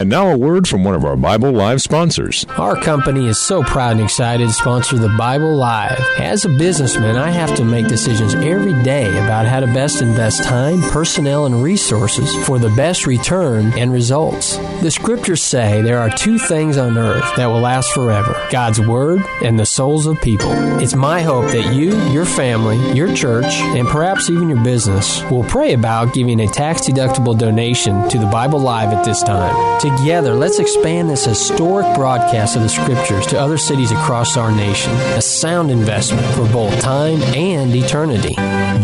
And now a word from one of our Bible Live sponsors. Our company is so proud and excited to sponsor the Bible Live. As a businessman, I have to make decisions every day about how to best invest time, personnel, and resources for the best return and results. The scriptures say there are two things on earth that will last forever God's Word and the souls of people. It's my hope that you, your family, your church, and perhaps even your business will pray about giving a tax deductible donation to the Bible Live at this time. Together, let's expand this historic broadcast of the Scriptures to other cities across our nation. A sound investment for both time and eternity.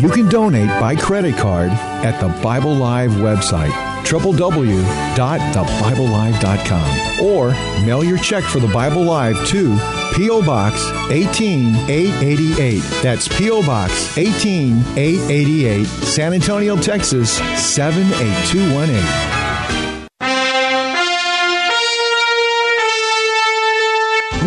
You can donate by credit card at the Bible Live website www.thebiblelive.com or mail your check for the Bible Live to P.O. Box 18888. That's P.O. Box 18888, San Antonio, Texas 78218.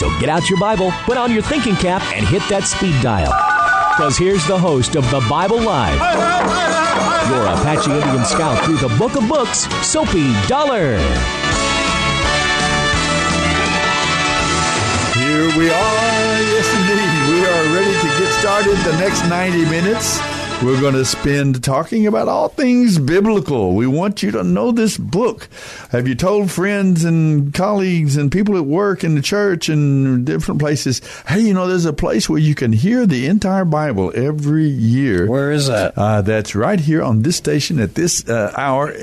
So get out your Bible, put on your thinking cap, and hit that speed dial. Because here's the host of the Bible Live, your Apache Indian scout through the Book of Books, Soapy Dollar. Here we are. Yes, indeed. We are ready to get started the next 90 minutes. We're going to spend talking about all things biblical. We want you to know this book. Have you told friends and colleagues and people at work in the church and different places, hey, you know, there's a place where you can hear the entire Bible every year. Where is that? Uh, that's right here on this station at this uh, hour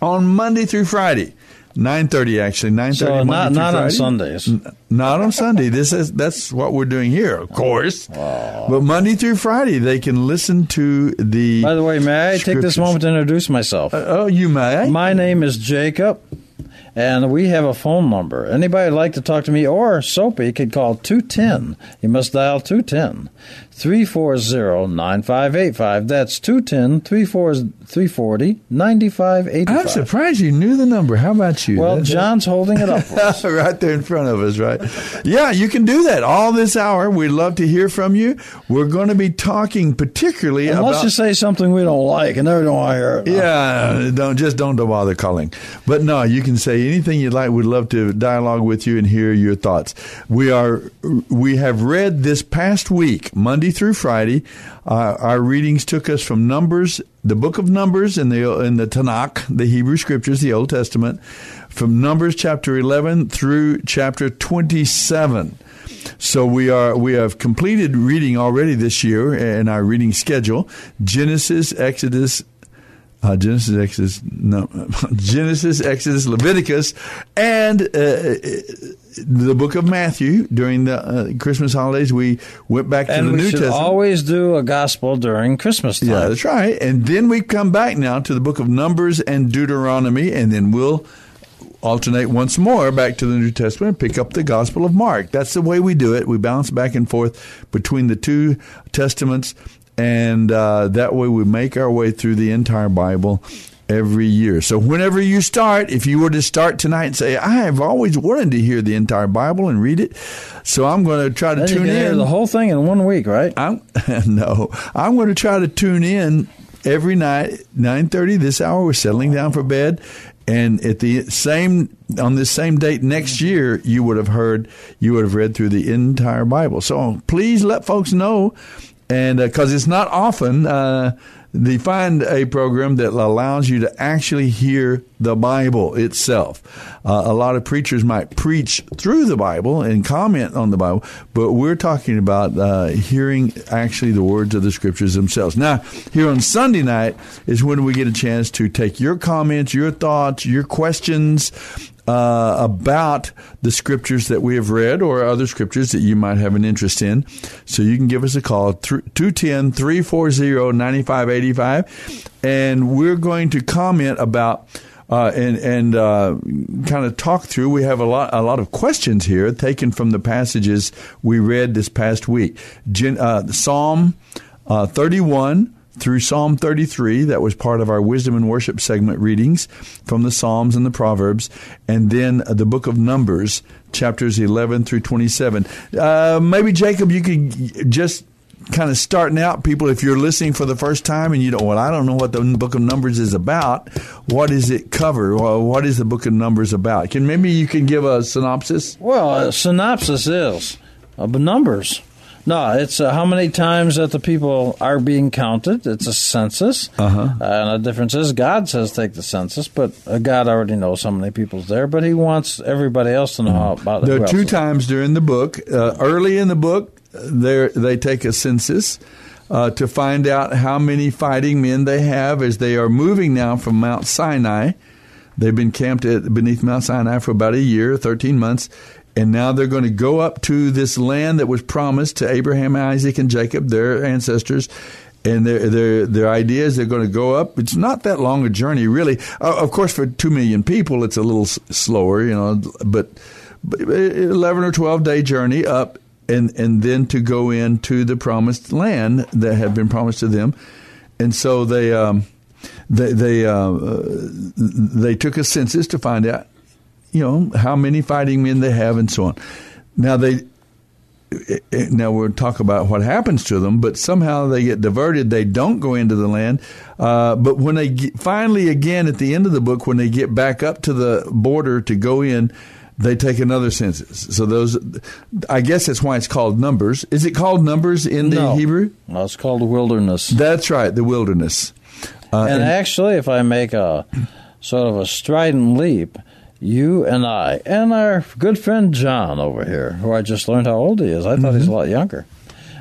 on Monday through Friday. Nine thirty, actually. Nine thirty. So not not on Sundays. N- not on Sunday. This is that's what we're doing here, of course. Oh. But Monday through Friday, they can listen to the. By the way, may I take this moment to introduce myself? Uh, oh, you may. My name is Jacob, and we have a phone number. Anybody would like to talk to me or Soapy could call two ten. You must dial two ten. 340-9585. That's 210-340-9585. I'm surprised you knew the number. How about you? Well, That's John's it. holding it up right there in front of us, right? Yeah, you can do that all this hour. We'd love to hear from you. We're going to be talking particularly Unless about... you say something we don't like and never don't want to hear it. Yeah, don't, just don't, don't bother calling. But no, you can say anything you'd like. We'd love to dialogue with you and hear your thoughts. We are, we have read this past week, Monday through Friday. Uh, our readings took us from Numbers, the book of Numbers in the in the Tanakh, the Hebrew Scriptures, the Old Testament, from Numbers chapter 11 through chapter 27. So we are we have completed reading already this year in our reading schedule: Genesis, Exodus, uh, Genesis, Exodus, no, Genesis, Exodus, Leviticus, and uh, the book of Matthew during the uh, Christmas holidays. We went back to and the New Testament. always do a gospel during Christmas time. Yeah, that's right. And then we come back now to the book of Numbers and Deuteronomy, and then we'll alternate once more back to the New Testament and pick up the Gospel of Mark. That's the way we do it. We bounce back and forth between the two testaments, and uh, that way we make our way through the entire Bible every year. So whenever you start, if you were to start tonight and say, I have always wanted to hear the entire Bible and read it, so I'm going to try to then tune in. Hear the whole thing in one week, right? I'm, no, I'm going to try to tune in every night, 9:30 this hour. We're settling down for bed, and at the same on this same date next year, you would have heard, you would have read through the entire Bible. So please let folks know, and because uh, it's not often. Uh, the find a program that allows you to actually hear the Bible itself. Uh, a lot of preachers might preach through the Bible and comment on the Bible, but we're talking about uh, hearing actually the words of the scriptures themselves. Now, here on Sunday night is when we get a chance to take your comments, your thoughts, your questions, uh, about the scriptures that we have read or other scriptures that you might have an interest in. So you can give us a call, 210 340 9585, and we're going to comment about. Uh, and and uh, kind of talk through. We have a lot a lot of questions here taken from the passages we read this past week. Gen, uh, Psalm uh, 31, through Psalm 33. That was part of our wisdom and worship segment readings from the Psalms and the Proverbs. And then the book of Numbers, chapters 11 through 27. Uh, maybe, Jacob, you could just kind of starting out people if you're listening for the first time and you don't well i don't know what the book of numbers is about what does it cover what is the book of numbers about can maybe you can give a synopsis well a synopsis is of numbers no, it's uh, how many times that the people are being counted. It's a census. Uh-huh. And the difference is God says take the census, but uh, God already knows how many people's there, but he wants everybody else to know mm-hmm. about it. There are two times during the book. Uh, early in the book, they take a census. Uh, to find out how many fighting men they have as they are moving now from Mount Sinai. They've been camped at, beneath Mount Sinai for about a year, 13 months, and now they're going to go up to this land that was promised to Abraham, Isaac, and Jacob, their ancestors. And their their their idea is they're going to go up. It's not that long a journey, really. Uh, of course, for two million people, it's a little s- slower, you know. But, but eleven or twelve day journey up, and and then to go into the promised land that had been promised to them. And so they um, they they uh, they took a census to find out you know, how many fighting men they have and so on. Now they now we'll talk about what happens to them, but somehow they get diverted. They don't go into the land. Uh, but when they get, finally, again, at the end of the book, when they get back up to the border to go in, they take another census. So those, I guess that's why it's called numbers. Is it called numbers in the no. Hebrew? No, it's called the wilderness. That's right, the wilderness. Uh, and, and actually, if I make a sort of a strident leap, you and I, and our good friend John over here, who I just learned how old he is. I thought mm-hmm. he's a lot younger.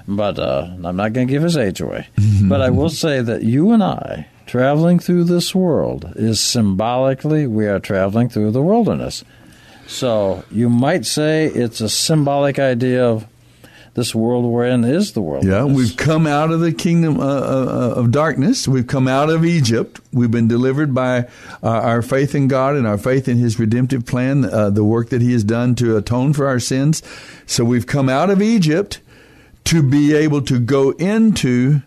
But uh, I'm not going to give his age away. Mm-hmm. But I will say that you and I, traveling through this world, is symbolically, we are traveling through the wilderness. So you might say it's a symbolic idea of this world we're in is the world. Yeah, we've come out of the kingdom uh, uh, of darkness. We've come out of Egypt. We've been delivered by uh, our faith in God and our faith in His redemptive plan, uh, the work that He has done to atone for our sins. So we've come out of Egypt to be able to go into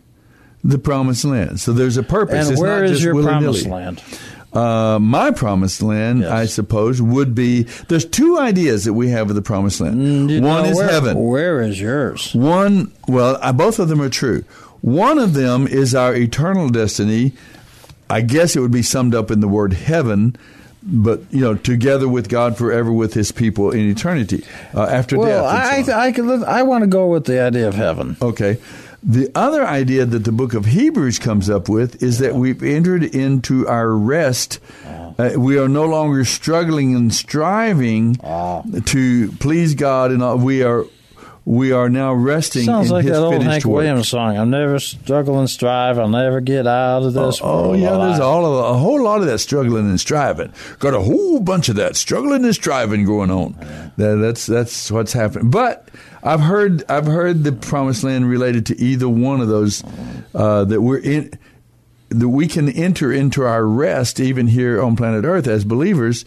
the promised land. So there's a purpose. And it's where is your promised land? Uh, my promised land, yes. I suppose, would be. There's two ideas that we have of the promised land. Mm, One is where, heaven. Where is yours? One, well, uh, both of them are true. One of them is our eternal destiny. I guess it would be summed up in the word heaven, but you know, together with God forever with His people in eternity uh, after well, death. Well, I, I, I want to go with the idea of heaven. Okay. The other idea that the book of Hebrews comes up with is that we've entered into our rest. Uh, we are no longer struggling and striving to please God, and all. we are we are now resting. Sounds in like His that old Hank work. Williams song. I'll never struggle and strive. I'll never get out of this. Oh, oh yeah, there's all of, a whole lot of that struggling and striving. Got a whole bunch of that struggling and striving going on. Yeah. That, that's that's what's happening. But I've heard I've heard the promised land related to either one of those uh, that we're in that we can enter into our rest even here on planet Earth as believers.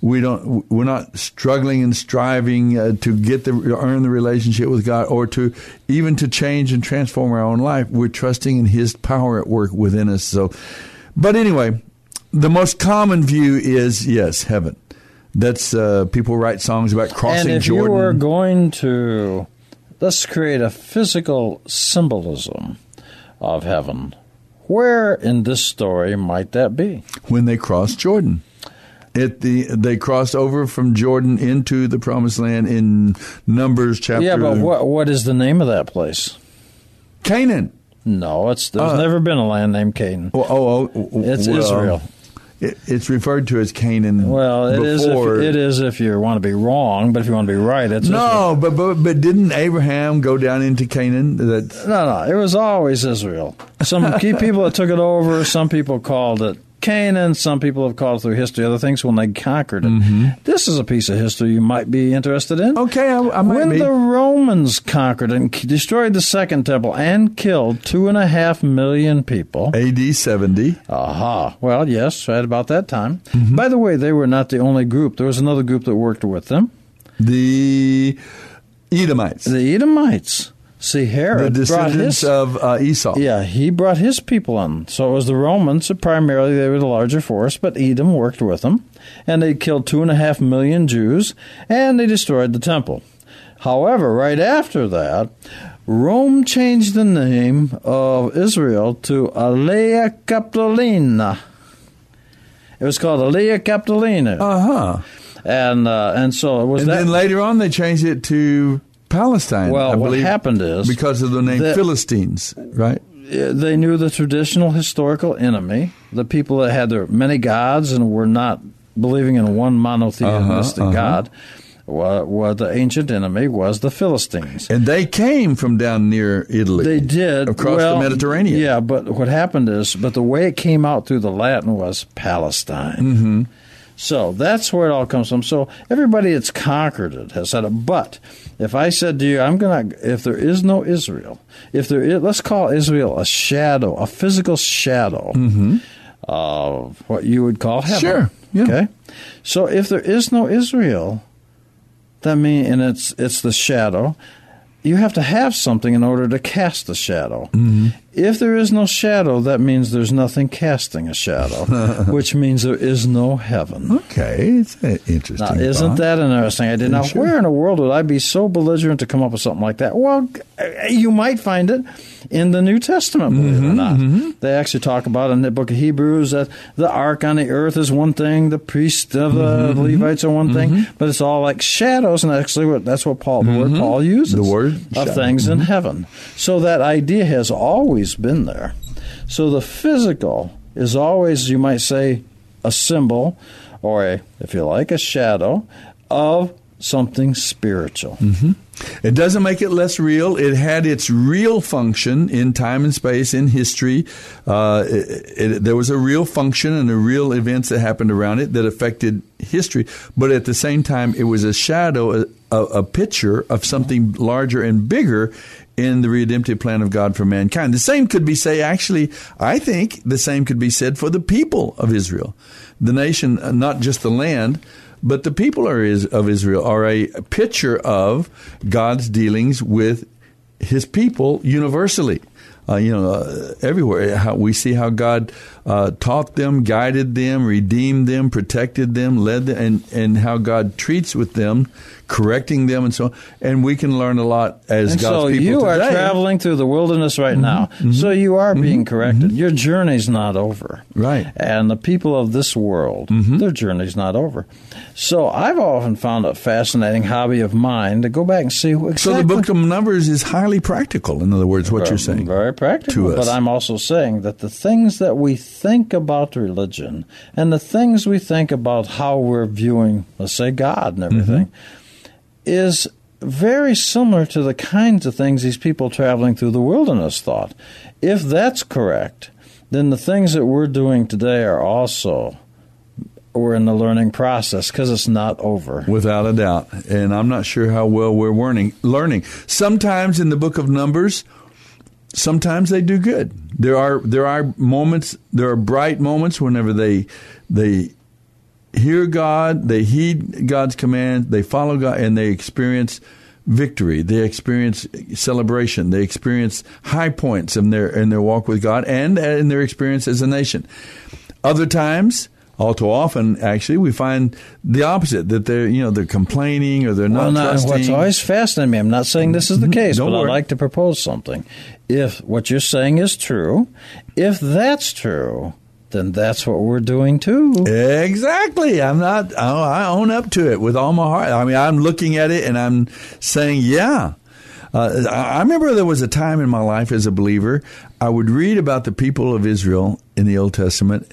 We don't. We're not struggling and striving uh, to get the earn the relationship with God, or to even to change and transform our own life. We're trusting in His power at work within us. So, but anyway, the most common view is yes, heaven. That's uh, people write songs about crossing and if Jordan. you were going to let's create a physical symbolism of heaven, where in this story might that be? When they crossed Jordan. It the they crossed over from Jordan into the promised land in Numbers chapter. Yeah, but what what is the name of that place? Canaan. No, it's there's Uh, never been a land named Canaan. Oh, oh, oh, It's well, Israel. It, it's referred to as Canaan. Well, it is. If, it is if you want to be wrong, but if you want to be right, it's No, but, but but didn't Abraham go down into Canaan? That No, no, it was always Israel. Some key people that took it over. Some people called it Canaan. Some people have called it through history other things when they conquered it. This is a piece of history you might be interested in. Mm-hmm. okay, I, I might when be. the Romans conquered and destroyed the Second Temple and killed two and a half million people. AD seventy. Aha. Well, yes, right about that time. Mm-hmm. By the way, they were not the only group. There was another group that worked with them. The Edomites, The Edomites. See, the Herod brought his. of uh, Esau. yeah, he brought his people in. So it was the Romans. So primarily, they were the larger force, but Edom worked with them. And they killed two and a half million Jews, and they destroyed the temple. However, right after that, Rome changed the name of Israel to Aelia Capitolina. It was called Aelia Capitolina. Uh huh. and uh, and so it was And that. then later on, they changed it to Palestine. Well, I what believe, happened is because of the name that- Philistines, right? they knew the traditional historical enemy, the people that had their many gods and were not believing in one monotheistic Uh-huh, uh-huh. god. What, what the ancient enemy was the Philistines. And they came from down near Italy. They did across well, the Mediterranean. Yeah, but what happened is, but the way it came out through the Latin was Palestine. Mm-hmm. So that's where it all comes from. So everybody that's conquered it has said it. But if I said to you, I'm gonna, if there is no Israel, if there is, let's call Israel a shadow, a physical shadow of what you would call heaven. Mm-hmm. Sure, yeah. Okay. So if there is no Israel, that means, and it's it's the shadow. You have to have something in order to cast the shadow. Mm-hmm. If there is no shadow, that means there's nothing casting a shadow, which means there is no heaven. Okay, it's interesting. Now, isn't thought. that interesting? I did. not. Sure. where in the world would I be so belligerent to come up with something like that? Well, you might find it in the New Testament, believe Mm-hmm, it or not. They actually talk about in the book of Hebrews that the ark on the earth is one thing, the priests of the Mm-hmm, Levites are one thing, but it's all like shadows, and actually, what that's what Paul the word Paul uses Mm-hmm. The word of shadow. things in heaven. So that idea has always been there. So the physical is always, you might say, a symbol, or a, if you like, a shadow of something spiritual. It doesn't make it less real. It had its real function in time and space, in history. Uh, it, it, there was a real function and the real events that happened around it that affected history. But at the same time, it was a shadow, a, a, a picture of something larger and bigger in the redemptive plan of God for mankind. The same could be say, actually, I think the same could be said for the people of Israel, the nation, uh, not just the land. But the people are of Israel are a picture of God's dealings with His people universally. Uh, you know, uh, everywhere how we see how God uh, taught them, guided them, redeemed them, protected them, led them, and and how God treats with them, correcting them, and so on. And we can learn a lot as And God's so people you are today. Mm-hmm. traveling through the wilderness right now. So you are being corrected. Your journey's not over. Right. Mm-hmm. And the people of this world, their journey's not over. So I've often found a fascinating hobby of mine to go back and see exactly. So the Book of Numbers is highly practical. In other words, what you're saying. Very practical. to us. But I'm also saying that the things that we think about religion and the things we think about how we're viewing, let's say, God and everything, Mm-hmm. is very similar to the kinds of things these people traveling through the wilderness thought. If that's correct, then the things that we're doing today are also we're in the learning process because it's not over. Without a doubt. And I'm not sure how well we're learning. learning. Sometimes in the book of Numbers, sometimes they do good. There are there are moments, there are bright moments whenever they they hear God, they heed God's command, they follow God and they experience victory. They experience celebration. They experience high points in their in their walk with God and in their experience as a nation. Other times, all too often, actually, we find the opposite that they're you know they're complaining or they're Well, not now, trusting. what's always fascinating me, I'm not saying this is the mm-hmm. case, Don't but I'd like to propose something. If what you're saying is true, if that's true, then that's what we're doing too. Exactly. I'm not. I own up to it with all my heart. I mean, I'm looking at it and I'm saying, yeah. Uh, I remember there was a time in my life as a believer. I would read about the people of Israel in the Old Testament.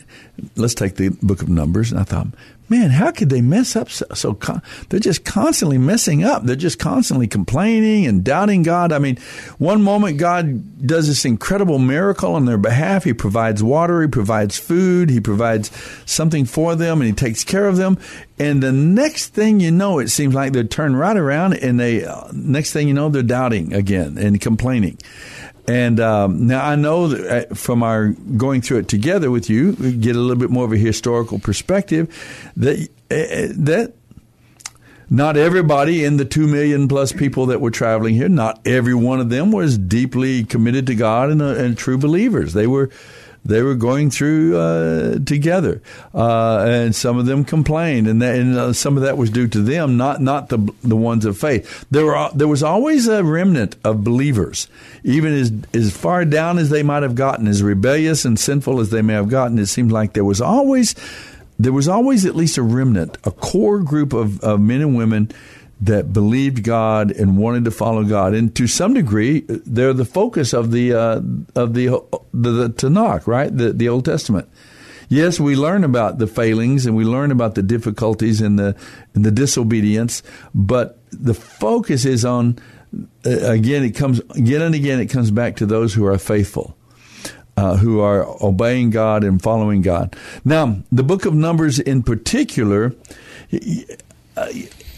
Let's take the book of Numbers. And I thought, man, how could they mess up so, so con- they're just constantly messing up. They're just constantly complaining and doubting God. I mean, one moment God does this incredible miracle on their behalf. He provides water, he provides food, he provides something for them and he takes care of them. And the next thing you know, it seems like they turn right around and they uh, next thing you know, they're doubting again and complaining. And um, now I know that uh, from our going through it together with you, we get a little bit more of a historical perspective that uh, that not everybody in the two million plus people that were traveling here, not every one of them was deeply committed to God and, uh, and true believers. They were they were going through uh, together, uh, and some of them complained, and, that, and uh, some of that was due to them, not not the the ones of faith. There were there was always a remnant of believers, even as as far down as they might have gotten, as rebellious and sinful as they may have gotten. It seemed like there was always there was always at least a remnant, a core group of, of men and women that believed God and wanted to follow God, and to some degree, they're the focus of the uh, of the, the the Tanakh, right? The the Old Testament. Yes, we learn about the failings and we learn about the difficulties and the and the disobedience, but the focus is on uh, again. It comes again and again. It comes back to those who are faithful. Uh, who are obeying God and following God. Now, the book of Numbers in particular, uh,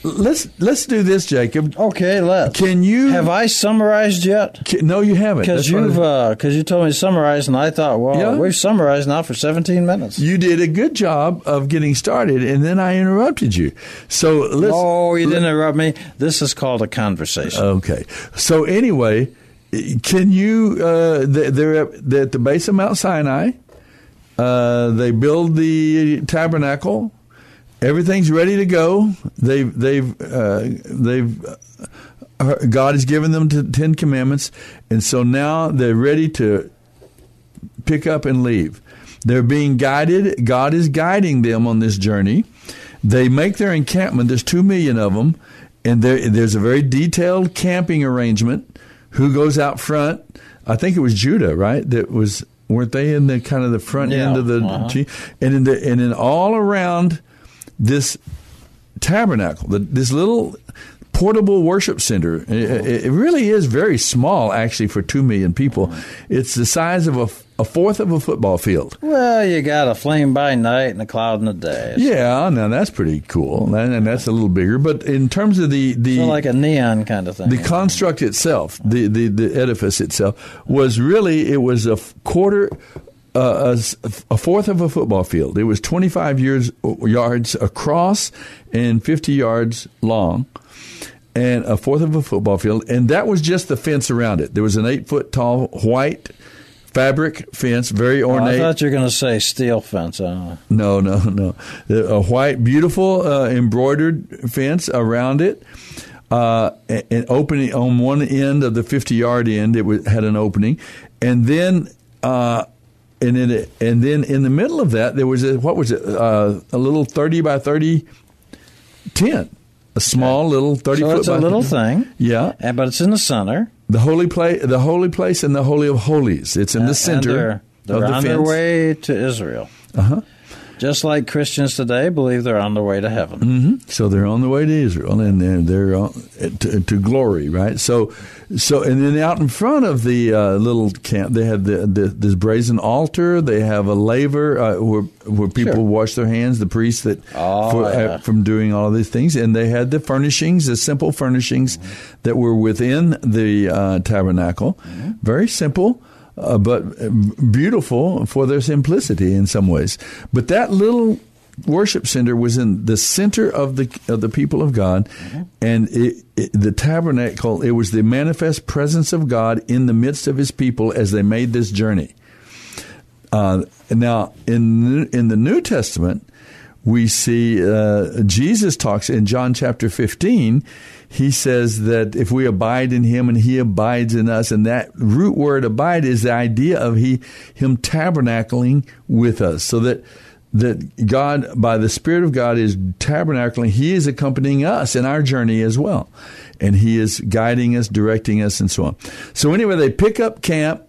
Let's let's do this, Jacob. Okay, let's. Can you have I summarized yet? Can, no, you haven't. Because you've because uh, you told me to summarize, and I thought, well, Yeah. we've summarized now for 17 minutes. You did a good job of getting started, and then I interrupted you. So let's. Oh, you didn't interrupt me. This is called a conversation. Okay. So anyway, can you? Uh, they- they're at, they're at the base of Mount Sinai. Uh, they build the tabernacle. Everything's ready to go. They've they've uh, they've. Uh, God has given them the Ten Commandments, and so now they're ready to pick up and leave. They're being guided. God is guiding them on this journey. They make their encampment. There's two million of them, and there, there's a very detailed camping arrangement. Who goes out front? I think it was Judah, right? That was weren't they in the kind of the front Yeah, end of the uh-huh. and in the and in all around this tabernacle, the, this little portable worship center. It, it really is very small, actually, for two million people. It's the size of a, a fourth of a football field. Well, you got a flame by night and a cloud in the day. Yeah, now that's pretty cool, and, and that's a little bigger. But in terms of the the So like a neon kind of thing. the construct itself, the, the, the edifice itself, was really it was a quarter, uh, a, a fourth of a football field. It was 25 years yards across and 50 yards long, and a fourth of a football field. And that was just the fence around it. There was an eight foot tall white fabric fence, very Oh, I ornate. thought you were going to say steel fence. Uh, No, no, no. A white, beautiful uh, embroidered fence around it. Uh, and and opening on one end of the 50 yard end, it had an opening. And then, uh, and it, and then in the middle of that, there was a, what was it? Uh, a little 30 by 30 tent. A small little 30 so foot it's a little 30. thing. Yeah. And, but it's in the center. The holy place, the holy place and the holy of holies. It's in the center they're, they're of the on fence. their way to Israel. Uh-huh. Just like Christians today believe they're on their way to heaven. hmm So they're on the way to Israel, and they're they're on, to, to glory, right? So, so and then out in front of the uh, little camp, they have the, the this brazen altar. They have a laver uh, where where people Sure. wash their hands. The priests that Oh, for, yeah. uh, from doing all of these things, and they had the furnishings, the simple furnishings that were within the uh, tabernacle. Very simple. Uh, but beautiful for their simplicity in some ways. But that little worship center was in the center of the of the people of God, and it, it, the tabernacle. It was the manifest presence of God in the midst of His people as they made this journey. Uh, now, in in the New Testament, we see uh, Jesus talks in John chapter fifteen. He says that if we abide in Him and He abides in us, and that root word "abide" is the idea of He Him tabernacling with us, so that that God, by the Spirit of God, is tabernacling. He is accompanying us in our journey as well, and He is guiding us, directing us, and so on. So anyway, they pick up camp.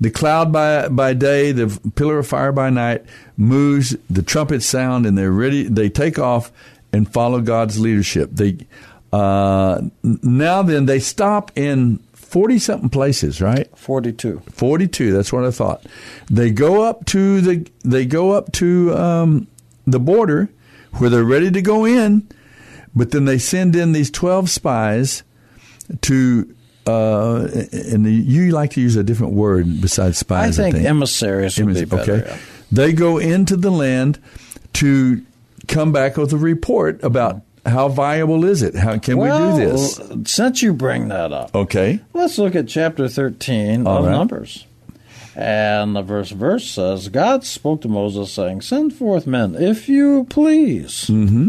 The cloud by by day, the pillar of fire by night moves. The trumpets sound, and they're ready. They take off and follow God's leadership. They uh, now then they stop in forty something places, right? Forty two. Forty two. That's what I thought. They go up to the they go up to um, the border where they're ready to go in, but then they send in these twelve spies to. Uh, and the, you like to use a different word besides spies. I think, I think. emissaries would be better. Okay, yeah. they go into the land to come back with a report about how viable is it? How can well, we do this? Since you bring that up, Okay. let's look at chapter 13 All of right. Numbers. And the verse verse says, God spoke to Moses, saying, Send forth men, if you please. Mm-hmm.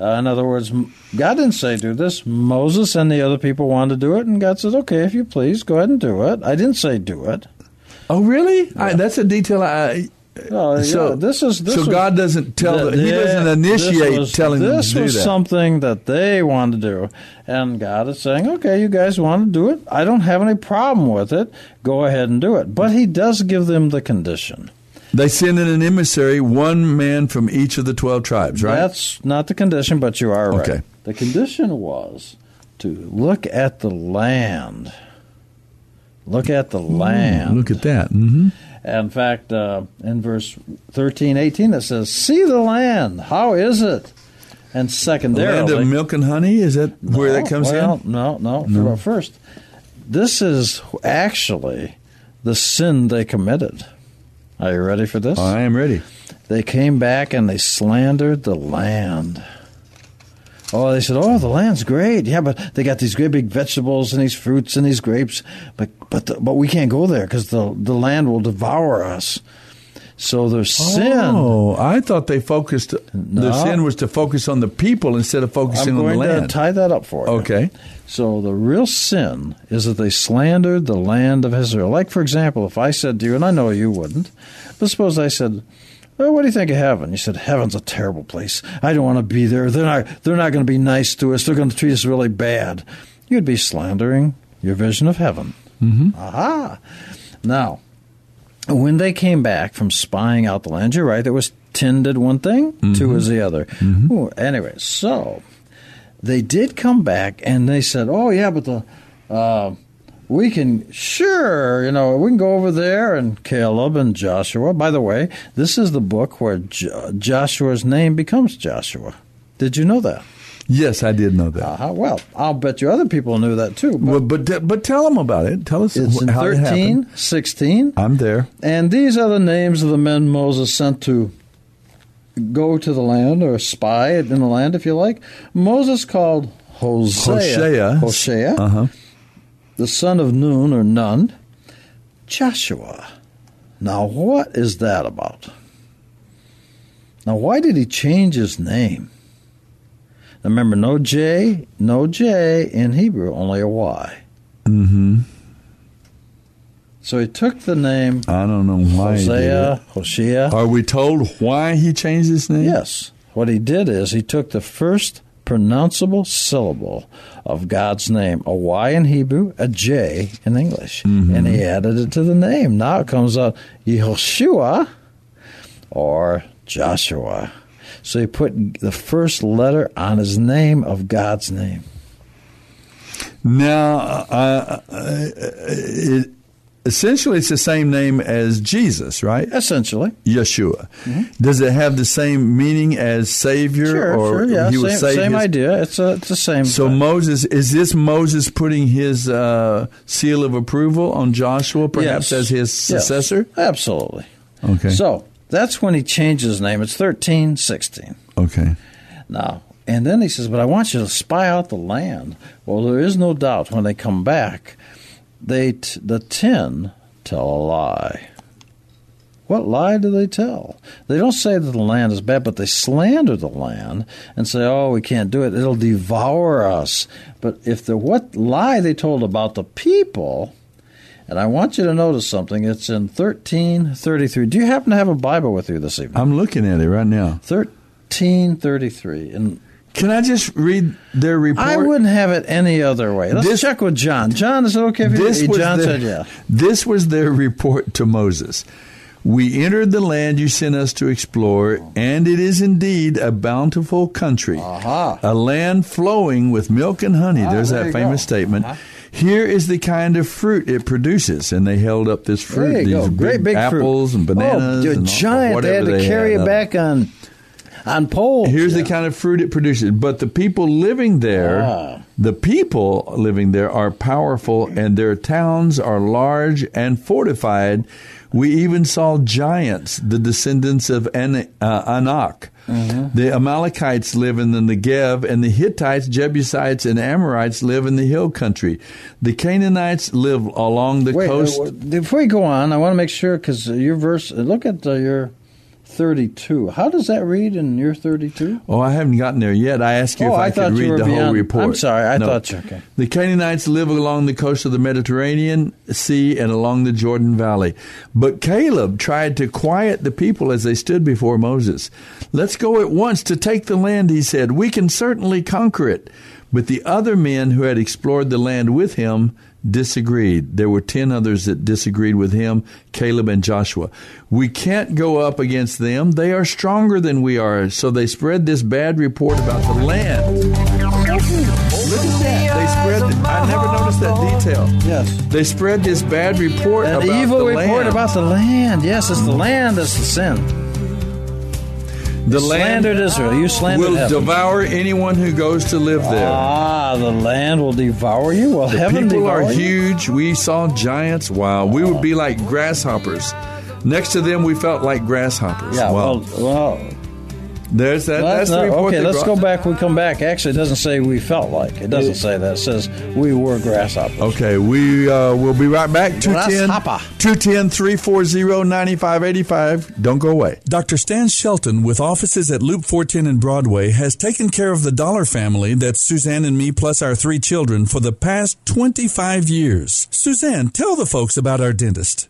Uh, in other words, God didn't say do this. Moses and the other people wanted to do it, and God said, okay, if you please, go ahead and do it. I didn't say do it. Oh, really? I, that's a detail. I, So yeah, this is this so was- God doesn't tell. th- the, he doesn't initiate was- telling them to do that. This was something that they wanted to do, and God is saying, "Okay, you guys want to do it. I don't have any problem with it. Go ahead and do it." But He does give them the condition. They send in an emissary, one man from each of the twelve tribes, right? That's not the condition, but you are right. Okay. The condition was to look at the land. Look at the land. Look at that. hmm In fact, uh, in verse 13, 18, it says, See the land. How is it? And secondarily. The land of milk and honey. Is that where that comes well, in? No, no, No. First, this is actually the sin they committed. Are you ready for this? I am ready. They came back and they slandered the land. Oh, they said, "Oh, the land's great. Yeah, but they got these great big vegetables and these fruits and these grapes, but but the, but we can't go there because the the land will devour us." So there's sin. Oh, I thought they focused. The sin was to focus on the people instead of focusing on the land I'm going to tie that up for you. Okay. So the real sin is that they slandered the land of Israel. Like, for example, if I said to you, and I know you wouldn't, but suppose I said, well, "What do you think of heaven?" You said, "Heaven's a terrible place. I don't want to be there. They're not. They're not going to be nice to us. They're going to treat us really bad." You'd be slandering your vision of heaven. Mm-hmm. Aha! Now, when they came back from spying out the land, you're right. There was ten did one thing, two was the other. Ooh, anyway, so they did come back and they said, "Oh yeah, but the uh, we can sure you know we can go over there." And Caleb and Joshua. By the way, this is the book where jo- Joshua's name becomes Joshua. Did you know that? Yes, I did know that. Uh-huh. Well, I'll bet you other people knew that too. But Well, but but tell them about it. Tell us it's in how it 13, happened. 16. I'm there. And these are the names of the men Moses sent to go to the land or spy in the land, if you like. Moses called Hosea, Hosea. Hosea, Uh huh. The son of Nun or Nun, Joshua. Now, what is that about? Now, why did he change his name? Now, remember, no J, no J in Hebrew, only a Y. Mm-hmm. So he took the name I don't know why. Hosea. Hosea. Are we told why he changed his name? Yes. What he did is he took the first pronounceable syllable of God's name, a Y in Hebrew, a J in English, and he added it to the name. Now it comes out Yehoshua or Joshua. So he put the first letter on his name of God's name. Now, uh, it, essentially, it's the same name as Jesus, right? Essentially. Yeshua. Does it have the same meaning as Savior, Mm-hmm. Sure, or sure, yeah. he was same saved same his- idea. It's, a, it's the same. So thing. Moses is this Moses putting his uh, seal of approval on Joshua, perhaps Yes. as his Yes. successor? Absolutely. Okay. So that's when he changed his name. It's thirteen sixteen. okay. Now, and then he says, But I want you to spy out the land. Well, there is no doubt when they come back, they t- the ten tell a lie. What lie do they tell? They don't say that the land is bad, but they slander the land and say, "Oh, we can't do it; it'll devour us." But if the what lie they told about the people, and I want you to notice something, it's in thirteen thirty three. Do you happen to have a Bible with you this evening? I'm looking at it right now. Thirteen thirty three, and Can I just read their report? I wouldn't have it any other way. Let's This- check with John. John, is it okay if you this was John their, said yeah. This was their report to Moses. We entered the land you sent us to explore, and it is indeed a bountiful country, a land flowing with milk and honey. Ah, There's there that famous go. statement. Uh-huh. Here is the kind of fruit it produces, and they held up this fruit. You These go. Great big apples fruit. and bananas. Oh, and all- giant. They had to carry had. it back on on poles. Here's Yeah. the kind of fruit it produces. But the people living there, Ah. the people living there are powerful, and their towns are large and fortified. We even saw giants, the descendants of An- uh, Anak. Mm-hmm. The Amalekites live in the Negev, and the Hittites, Jebusites, and Amorites live in the hill country. The Canaanites live along the Wait, uh, coast. w- before we go on, I want to make sure because your verse. Look at uh, your thirty-two. How does that read in your thirty-two? Oh, I haven't gotten there yet. I asked you Oh, if I, I thought could you read the whole report. I'm sorry, I No. thought you- okay. The Canaanites live along the coast of the Mediterranean Sea and along the Jordan Valley. But Caleb tried to quiet the people as they stood before Moses. Let's go at once to take the land, he said. We can certainly conquer it. But the other men who had explored the land with him disagreed. There were 10 others that disagreed with him, Caleb and Joshua. We can't go up against them. They are stronger than we are. So they spread this bad report about the land. Look at that. They spread, I never noticed that detail. Yes. They spread this bad report An about evil the report land. about the land. Yes, it's the land that's the sin. The land slandered Israel. You slandered will heaven. devour anyone who goes to live there. Ah, the land will devour you. Well, The heaven people are you? huge. We saw giants. Wow. We would be like grasshoppers. Next to them, we felt like grasshoppers. Yeah. wow. Well, well There's that. Well, that's not- the report. okay, let's go back. We come back. Actually, it doesn't say we felt like. It doesn't say that. It says we were grasshoppers. Okay, we uh, will be right back. 210 210 340 9585. Don't go away. Dr. Stan Shelton, with offices at Loop 410 and Broadway, has taken care of the Dollar family, that's Suzanne and me plus our three children, for the past 25 years. Suzanne, tell the folks about our dentist.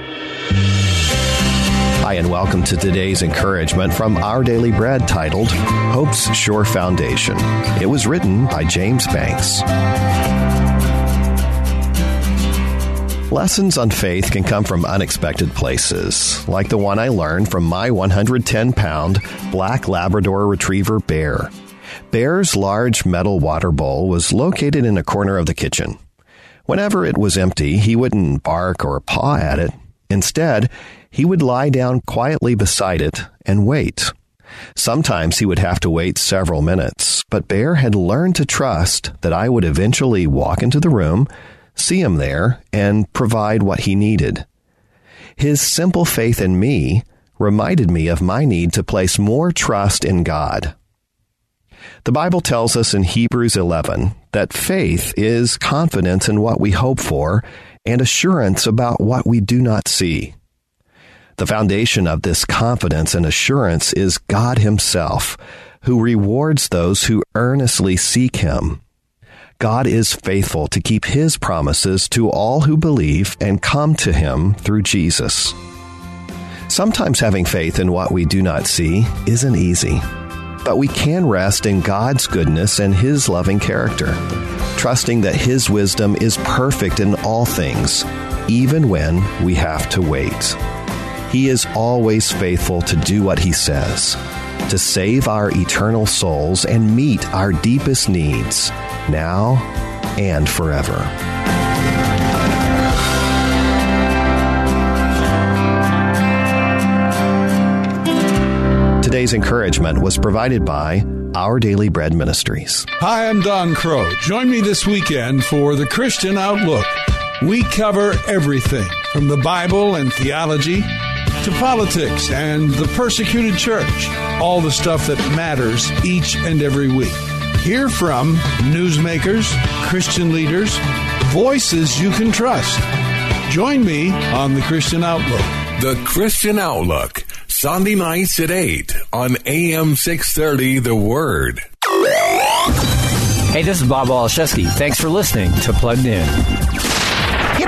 Hi, and welcome to today's encouragement from Our Daily Bread titled Hope's Sure Foundation. It was written by James Banks. Lessons on faith can come from unexpected places, like the one I learned from my 110 pound black Labrador Retriever Bear. Bear's large metal water bowl was located in a corner of the kitchen. Whenever it was empty, he wouldn't bark or paw at it. Instead, he would lie down quietly beside it and wait. Sometimes he would have to wait several minutes, but Bear had learned to trust that I would eventually walk into the room, see him there, and provide what he needed. His simple faith in me reminded me of my need to place more trust in God. The Bible tells us in Hebrews 11 that faith is confidence in what we hope for and assurance about what we do not see. The foundation of this confidence and assurance is God Himself, who rewards those who earnestly seek Him. God is faithful to keep His promises to all who believe and come to Him through Jesus. Sometimes having faith in what we do not see isn't easy, but we can rest in God's goodness and His loving character, trusting that His wisdom is perfect in all things, even when we have to wait. He is always faithful to do what He says, to save our eternal souls and meet our deepest needs, now and forever. Today's encouragement was provided by Our Daily Bread Ministries. Hi, I'm Don Crow. Join me this weekend for the Christian Outlook. We cover everything from the Bible and theology to politics and the persecuted church, all the stuff that matters each and every week. Hear from newsmakers, Christian leaders, voices you can trust. Join me on The Christian Outlook. The Christian Outlook, Sunday nights at 8 on AM 630 The Word. Hey, this is Bob Waliszewski. Thanks for listening to Plugged In.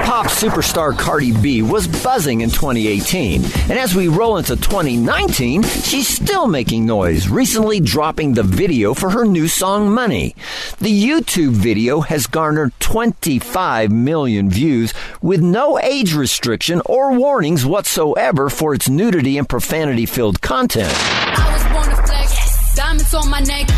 Hip hop superstar Cardi B was buzzing in 2018, and as we roll into 2019, she's still making noise, recently dropping the video for her new song Money. The YouTube video has garnered 25 million views with no age restriction or warnings whatsoever for its nudity and profanity filled content. Diamonds on my neck.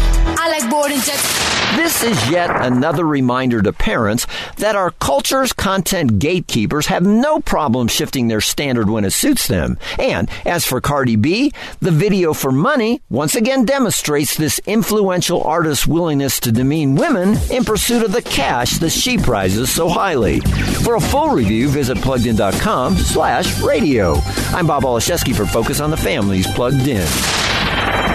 I like boarding jets. This is yet another reminder to parents that our culture's content gatekeepers have no problem shifting their standard when it suits them. And as for Cardi B, the video for Money once again demonstrates this influential artist's willingness to demean women in pursuit of the cash that she prizes so highly. For a full review, visit pluggedin.com slash radio. I'm Bob Waliszewski for Focus on the Families Plugged In.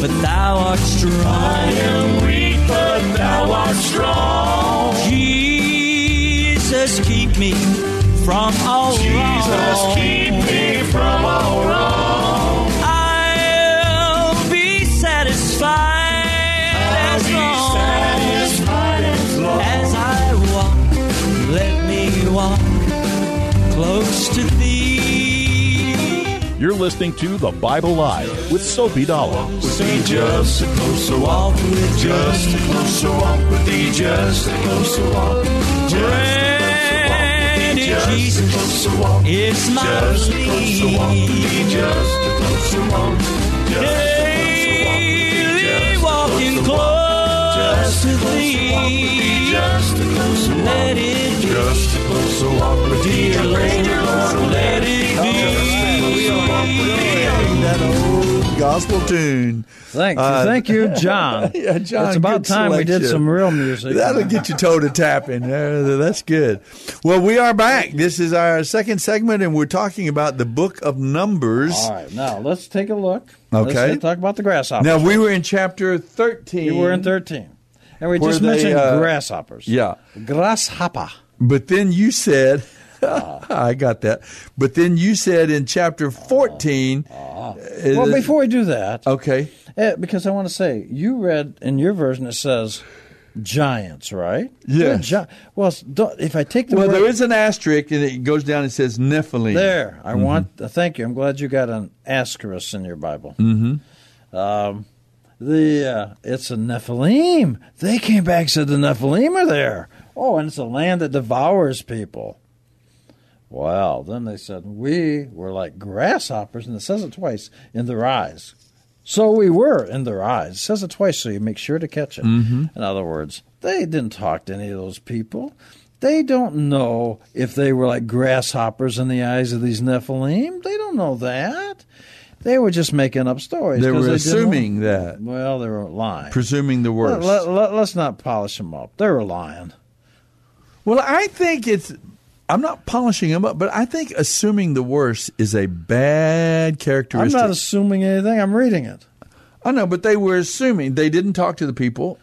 but thou art strong. I am weak, but thou art strong. Jesus, keep me from all Jesus, wrong. Jesus, keep me from all wrong. I'll be satisfied I'll as be long satisfied as long as I walk. Let me walk close to thee. You're listening to The Bible Live with Soapy Dollar. With thee, just a closer walk with just a closer walk with thee, just a closer walk. Brandon Just a closer walk. It's my Just a closer walk with thee, plea. just a closer walk. Daily walking close just to thee. Just a closer walk. Let it be. Just a closer walk with thee, Lord. Let it That old gospel tune. Thank you, Uh, thank you, John. yeah, John. It's about time we did some real music. That'll get your toe to tapping. Uh, that's good. Well, we are back. This is our second segment, and we're talking about the book of Numbers. All right, now let's take a look. Okay. Let's talk about the grasshoppers. Now, we were in chapter 13. We were in 13. And we just they, mentioned uh, grasshoppers. Yeah. Grasshopper. But then you said, Ah. I got that. But then you said in chapter 14. Ah. Well, before we do that, Okay. eh, because I want to say, you read in your version it says giants, right? Yes. They're gi- well, if I take the Well, word, there is an asterisk, and it goes down and says Nephilim. there. I Mhm. want. uh, thank you. I'm glad you got an asterisk in your Bible. Mm-hmm. Um, the uh, it's a Nephilim. They came back and said the Nephilim are there. Oh, and it's a land that devours people. Well, then they said we were like grasshoppers, and it says it twice in their eyes. So we were in their eyes. It says it twice, so you make sure to catch it. Mhm. In other words, they didn't talk to any of those people. They don't know if they were like grasshoppers in the eyes of these Nephilim. They don't know that. They were just making up stories. They were didn't assuming that. Well, they were lying. Presuming the worst. Let, let, let's not polish them up. They were lying. Well, I think it's. I'm not polishing them up, but I think assuming the worst is a bad characteristic. I'm not assuming anything. I'm reading it. I know, but they were assuming they didn't talk to the people,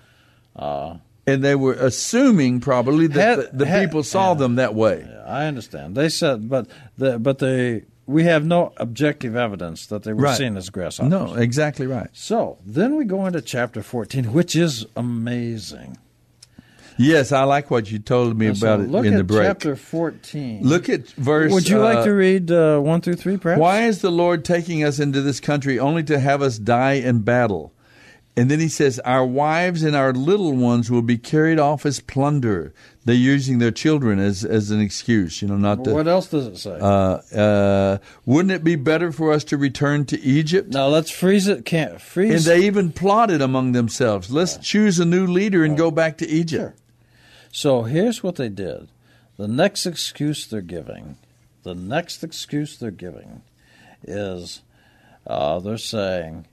Uh, and they were assuming probably that Had- the, the had- people saw them that way. I understand. They said, but the, but they we have no objective evidence that they were Right. seen as grasshoppers. No, exactly right. So then we go into chapter 14, which is amazing. Yes, I like what you told me And so about it look in at the break. chapter 14. Look at verse. Would you like uh, to read uh, 1 through 3, perhaps? Why is the Lord taking us into this country only to have us die in battle? And then he says, Our wives and our little ones will be carried off as plunder. They're using their children as, as an excuse, you know, not to. What else does it say? Uh, uh, wouldn't it be better for us to return to Egypt? now let's freeze it. Can't freeze. And they even plotted among themselves. Let's choose a new leader and go back to Egypt. So here's what they did. The next excuse they're giving the next excuse they're giving is uh, they're saying,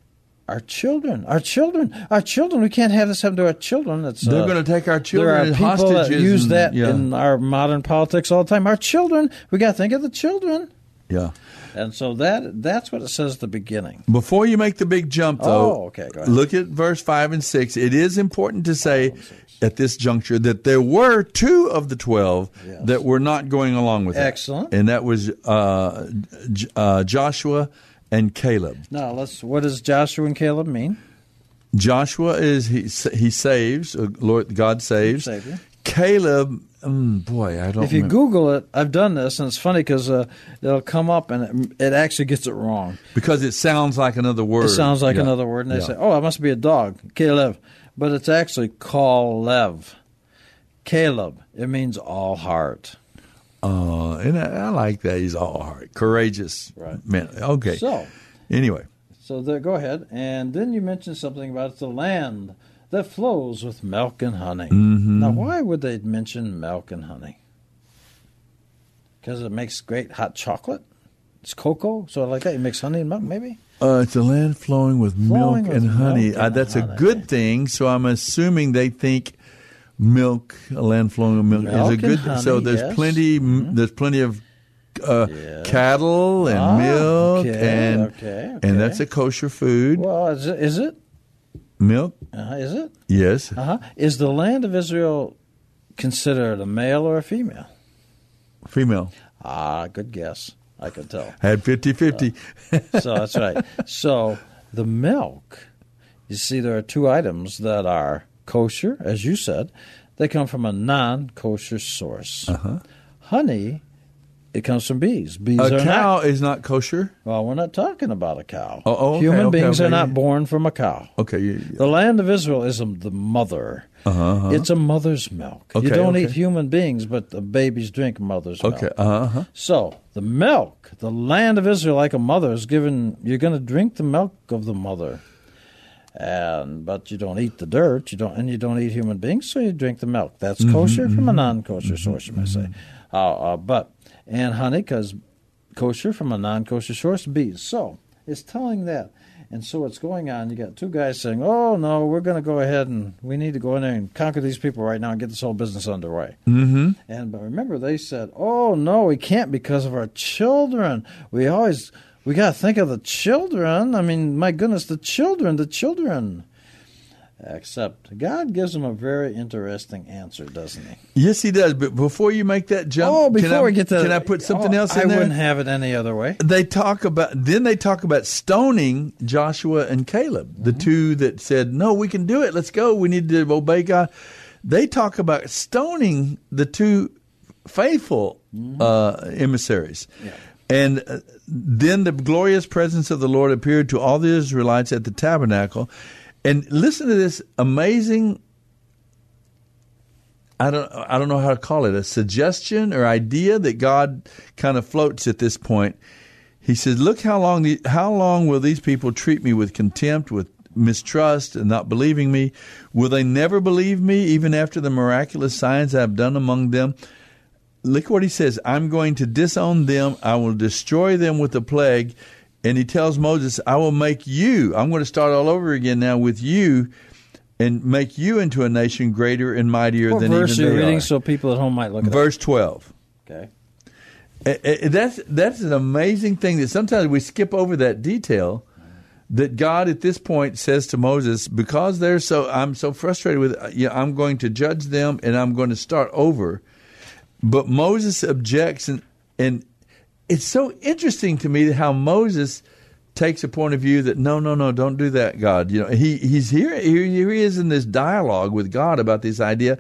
our children, our children, our children. We can't have this happen to our children. It's, They're uh, going to take our children There are people that use and- that yeah. in our modern politics all the time. Our children. We got to think of the children. Yeah. And so that that's what it says at the beginning. Before you make the big jump, though, Oh, okay, look at verse 5 and 6. It is important to say at this juncture that there were two of the 12 that were not going along with it. Excellent. And that was uh, J- uh, Joshua and Caleb. Now let's. What does Joshua and Caleb mean? Joshua is he, he saves, uh, Lord God saves. Savior. Caleb, mm, boy, I don't If you remember. Google it, I've done this, and it's funny because uh, it'll come up and it, it actually gets it wrong. because it sounds like another word. It sounds like Yeah. another word, and they Yeah. say, "Oh, it must be a dog, Caleb," but it's actually Kalev. Caleb. It means all heart. Uh, and I, I like that. He's all heart, courageous. Right. Man. Okay. So- anyway, So there, go ahead, and then you mentioned something about the land that flows with milk and honey. Mhm. Now, why would they mention milk and honey? Because it makes great hot chocolate. It's cocoa, so I like that. It makes honey and milk, maybe. Uh, it's a land flowing with Flowing milk with and honey. milk uh, and that's a good thing. So I'm assuming they think milk, a land flowing with milk, Milk is a good. honey, so there's yes. Mm-hmm. plenty. There's plenty of. Uh, Cattle and Ah, milk okay, and okay, okay. and that's a kosher food. Well, is it? Is it? milk, Uh, is it? yes. Uh huh. Is the land of Israel considered a male or a female? Female. Ah, good guess. I can tell. Had 50-50. so that's right. So the milk, you see, there are two items that are kosher, as you said. They come from a non-kosher source. Uh-huh. Honey, it comes from bees. Bees A are cow not. is not kosher. Well, we're not talking about a cow. Oh, oh, okay, Human okay, beings okay. are not born from a cow. Okay. you- The land of Israel is the mother. Uh-huh, uh-huh. It's a mother's milk. you don't eat human beings, but the babies drink mother's milk. Okay. Uh huh. So the milk, the land of Israel, like a mother, is given. You're going to drink the milk of the mother, and but you don't eat the dirt. You don't, and you don't eat human beings, so you drink the milk. That's Mhm, kosher from a mhm, non-kosher source, you may say. Uh, uh, but and honey, because kosher from a non-kosher source, bees. So it's telling that. And so what's going on? You got two guys saying, "Oh no, we're going to go ahead and we need to go in there and conquer these people right now and get this whole business underway." Mm-hmm. And but remember, they said, "Oh no, we can't because of our children. We always we got to think of the children. I mean, my goodness, the children, the children." Except God gives him a very interesting answer, doesn't He? Yes, he does. But before you make that jump, Oh, can before I, we get to can I put something oh, else in I there? wouldn't have it any other way. They talk about then they talk about stoning Joshua and Caleb, the two that said, "No, we can do it. Let's go. We need to obey God." They talk about stoning the two faithful uh, emissaries. And uh, then the glorious presence of the Lord appeared to all the Israelites at the tabernacle. And listen to this amazing I don't I don't know how to call it a suggestion or idea that God kind of floats at this point. He says, "Look how long the, how long will these people treat me with contempt, with mistrust, and not believing me? Will they never believe me even after the miraculous signs I have done among them?" Look what he says, "I'm going to disown them. I will destroy them with the plague." And he tells Moses, "I will make you. I'm going to start all over again now with you." And make you into a nation greater and mightier What than verse even are you they reading are. so people at home might look at Verse twelve. Okay. That's that's an amazing thing that sometimes we skip over that detail. That God at this point says to Moses, because they're so, I'm so frustrated with, uh, yeah, I'm going to judge them and I'm going to start over. But Moses objects, and and it's so interesting to me how Moses takes a point of view that no, no, no, don't do that, God. You know, he he's here, here, here he is in this dialogue with God about this idea,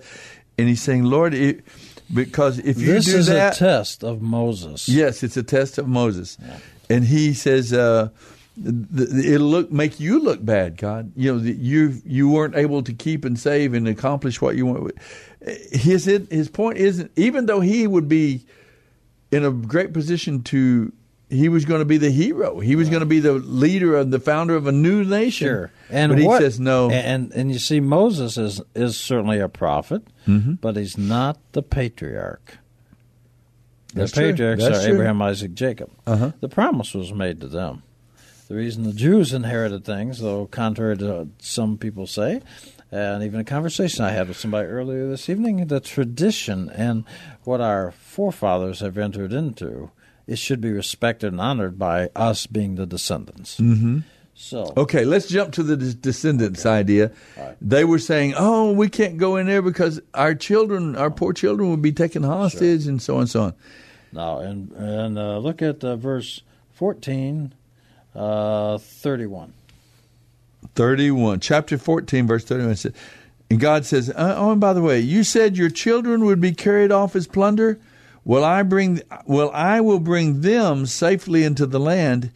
and he's saying, Lord, it, because if you this do is that, a test of Moses. Yes, it's a test of Moses, and he says uh, it'll look make you look bad, God. You know you you weren't able to keep and save and accomplish what you want. His his point isn't even though he would be in a great position to. He was going to be the hero. He was going to be the leader and the founder of a new nation. Sure. And but he what- says no. And and you see, Moses is is certainly a prophet, Mhm. but he's not the patriarch. The That's patriarchs are true. Abraham, Isaac, Jacob. Uh-huh. The promise was made to them. The reason the Jews inherited things, though contrary to what some people say, and even a conversation I had with somebody earlier this evening, the tradition and what our forefathers have entered into, it should be respected and honored by us being the descendants. Mm-hmm. So Okay, let's jump to the des- descendants idea. They were saying, "Oh, we can't go in there because our children, our poor children, would be taken hostage, and so on and so on." now, and and uh, look at uh, verse fourteen, uh, thirty-one. 31, chapter 14, verse 31 says, and God says, uh, "Oh, and by the way, you said your children would be carried off as plunder. Well, I bring, well, I will bring them safely into the land,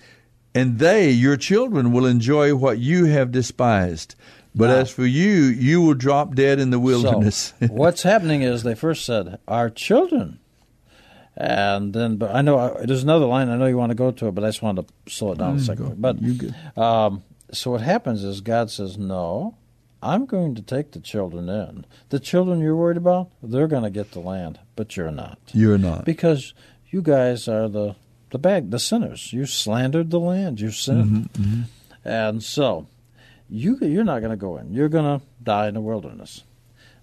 and they, your children, will enjoy what you have despised. But Wow. as for you, you will drop dead in the wilderness." So, what's happening is they first said, "Our children," and then, but I know uh, there's another line. I know you want to go to it, but I just wanted to slow it down a Mm, second. go. But You good. Um, so what happens is God says, "No, I'm going to take the children in. The children you're worried about, they're going to get the land, but you're not. You're not. because you guys are the the bag, the sinners. You slandered the land. You sinned, Mhm, mhm. and so." You, you're not going to go in. You're going to die in the wilderness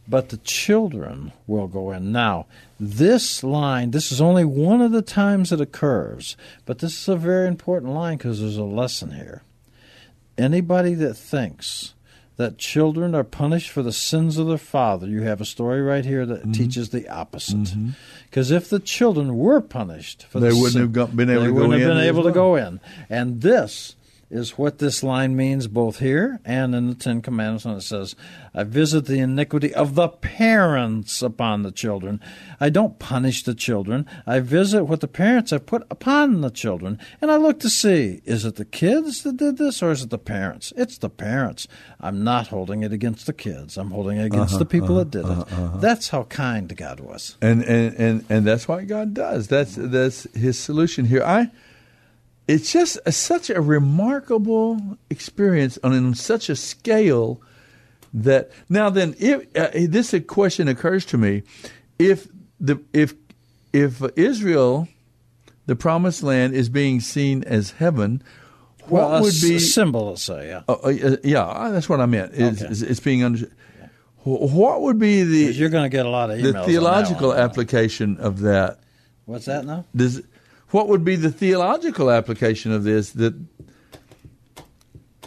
but the children will go in. Now, this line, this is only one of the times it occurs, but this is a very important line because there's a lesson here. Anybody that thinks that children are punished for the sins of their father, you have a story right here that mm-hmm. teaches the opposite. Mm-hmm. Because if the children were punished for They the wouldn't sin- have been able they to go wouldn't have been able to go in. And this is what this line means both here and in the Ten Commandments when it says, I visit the iniquity of the parents upon the children. I don't punish the children. I visit what the parents have put upon the children. And I look to see, is it the kids that did this or is it the parents? It's the parents. I'm not holding it against the kids. I'm holding it against Uh-huh, the people uh-huh, that did it. uh-huh, uh-huh. That's how kind God was. and and and and that's what God does. That's that's His solution here. I. It's just a, such a remarkable experience on, on such a scale that now then if uh, this question occurs to me if the if if Israel the promised land is being seen as heaven what well, would be a symbol, let's say, yeah. uh, uh, yeah uh, that's what I meant is Okay. is it's being under wh- what would be the you're going to get a lot of emails. the on theological one. application of that What's that now? does what would be the theological application of this that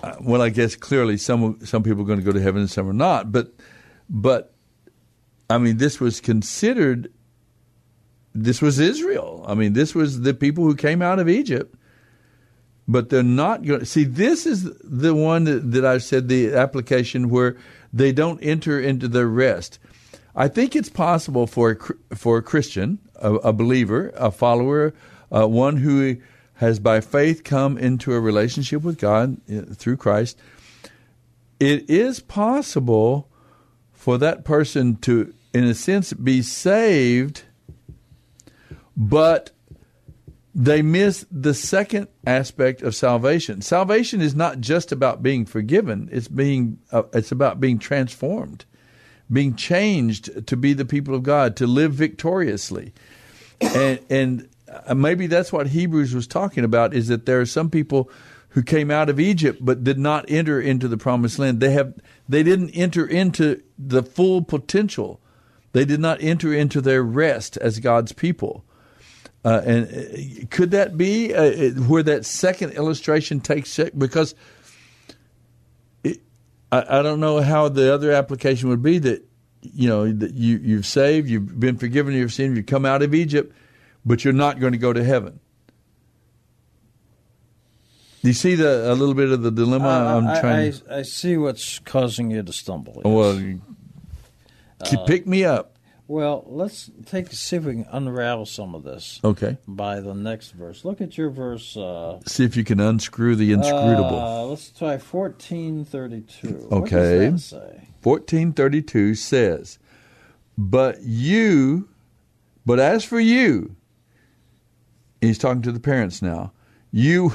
uh, well I guess clearly some some people are going to go to heaven and some are not but but I mean this was considered this was Israel. I mean this was the people who came out of Egypt but they're not going to see this is the one that, I said the application where they don't enter into their rest. I think it's possible for a, for a Christian, a, a believer, a follower, uh, one who has by faith come into a relationship with God uh, through Christ. It is possible for that person to, in a sense, be saved, but they miss the second aspect of salvation. Salvation is not just about being forgiven; it's being uh, it's about being transformed being changed to be the people of God, to live victoriously. And, and maybe that's what Hebrews was talking about is that there are some people who came out of Egypt but did not enter into the promised land. They have they didn't enter into the full potential. They did not enter into their rest as God's people. Uh, and uh, could that be uh, where that second illustration takes shape? Because I, I don't know how the other application would be that you know that you you've saved, you've been forgiven of your sin, you've come out of Egypt, but you're not going to go to heaven. Do you see the a little bit of the dilemma Uh, I'm I, trying? to, I, I see what's causing you to stumble. well, you- keep- Uh, pick me up. Well, let's take see if we can unravel some of this. Okay. By the next verse, look at your verse. Uh, See if you can unscrew the inscrutable. Uh, let's try fourteen thirty-two. Okay. What does that say? 1432 says, But you, but as for you, he's talking to the parents now, you,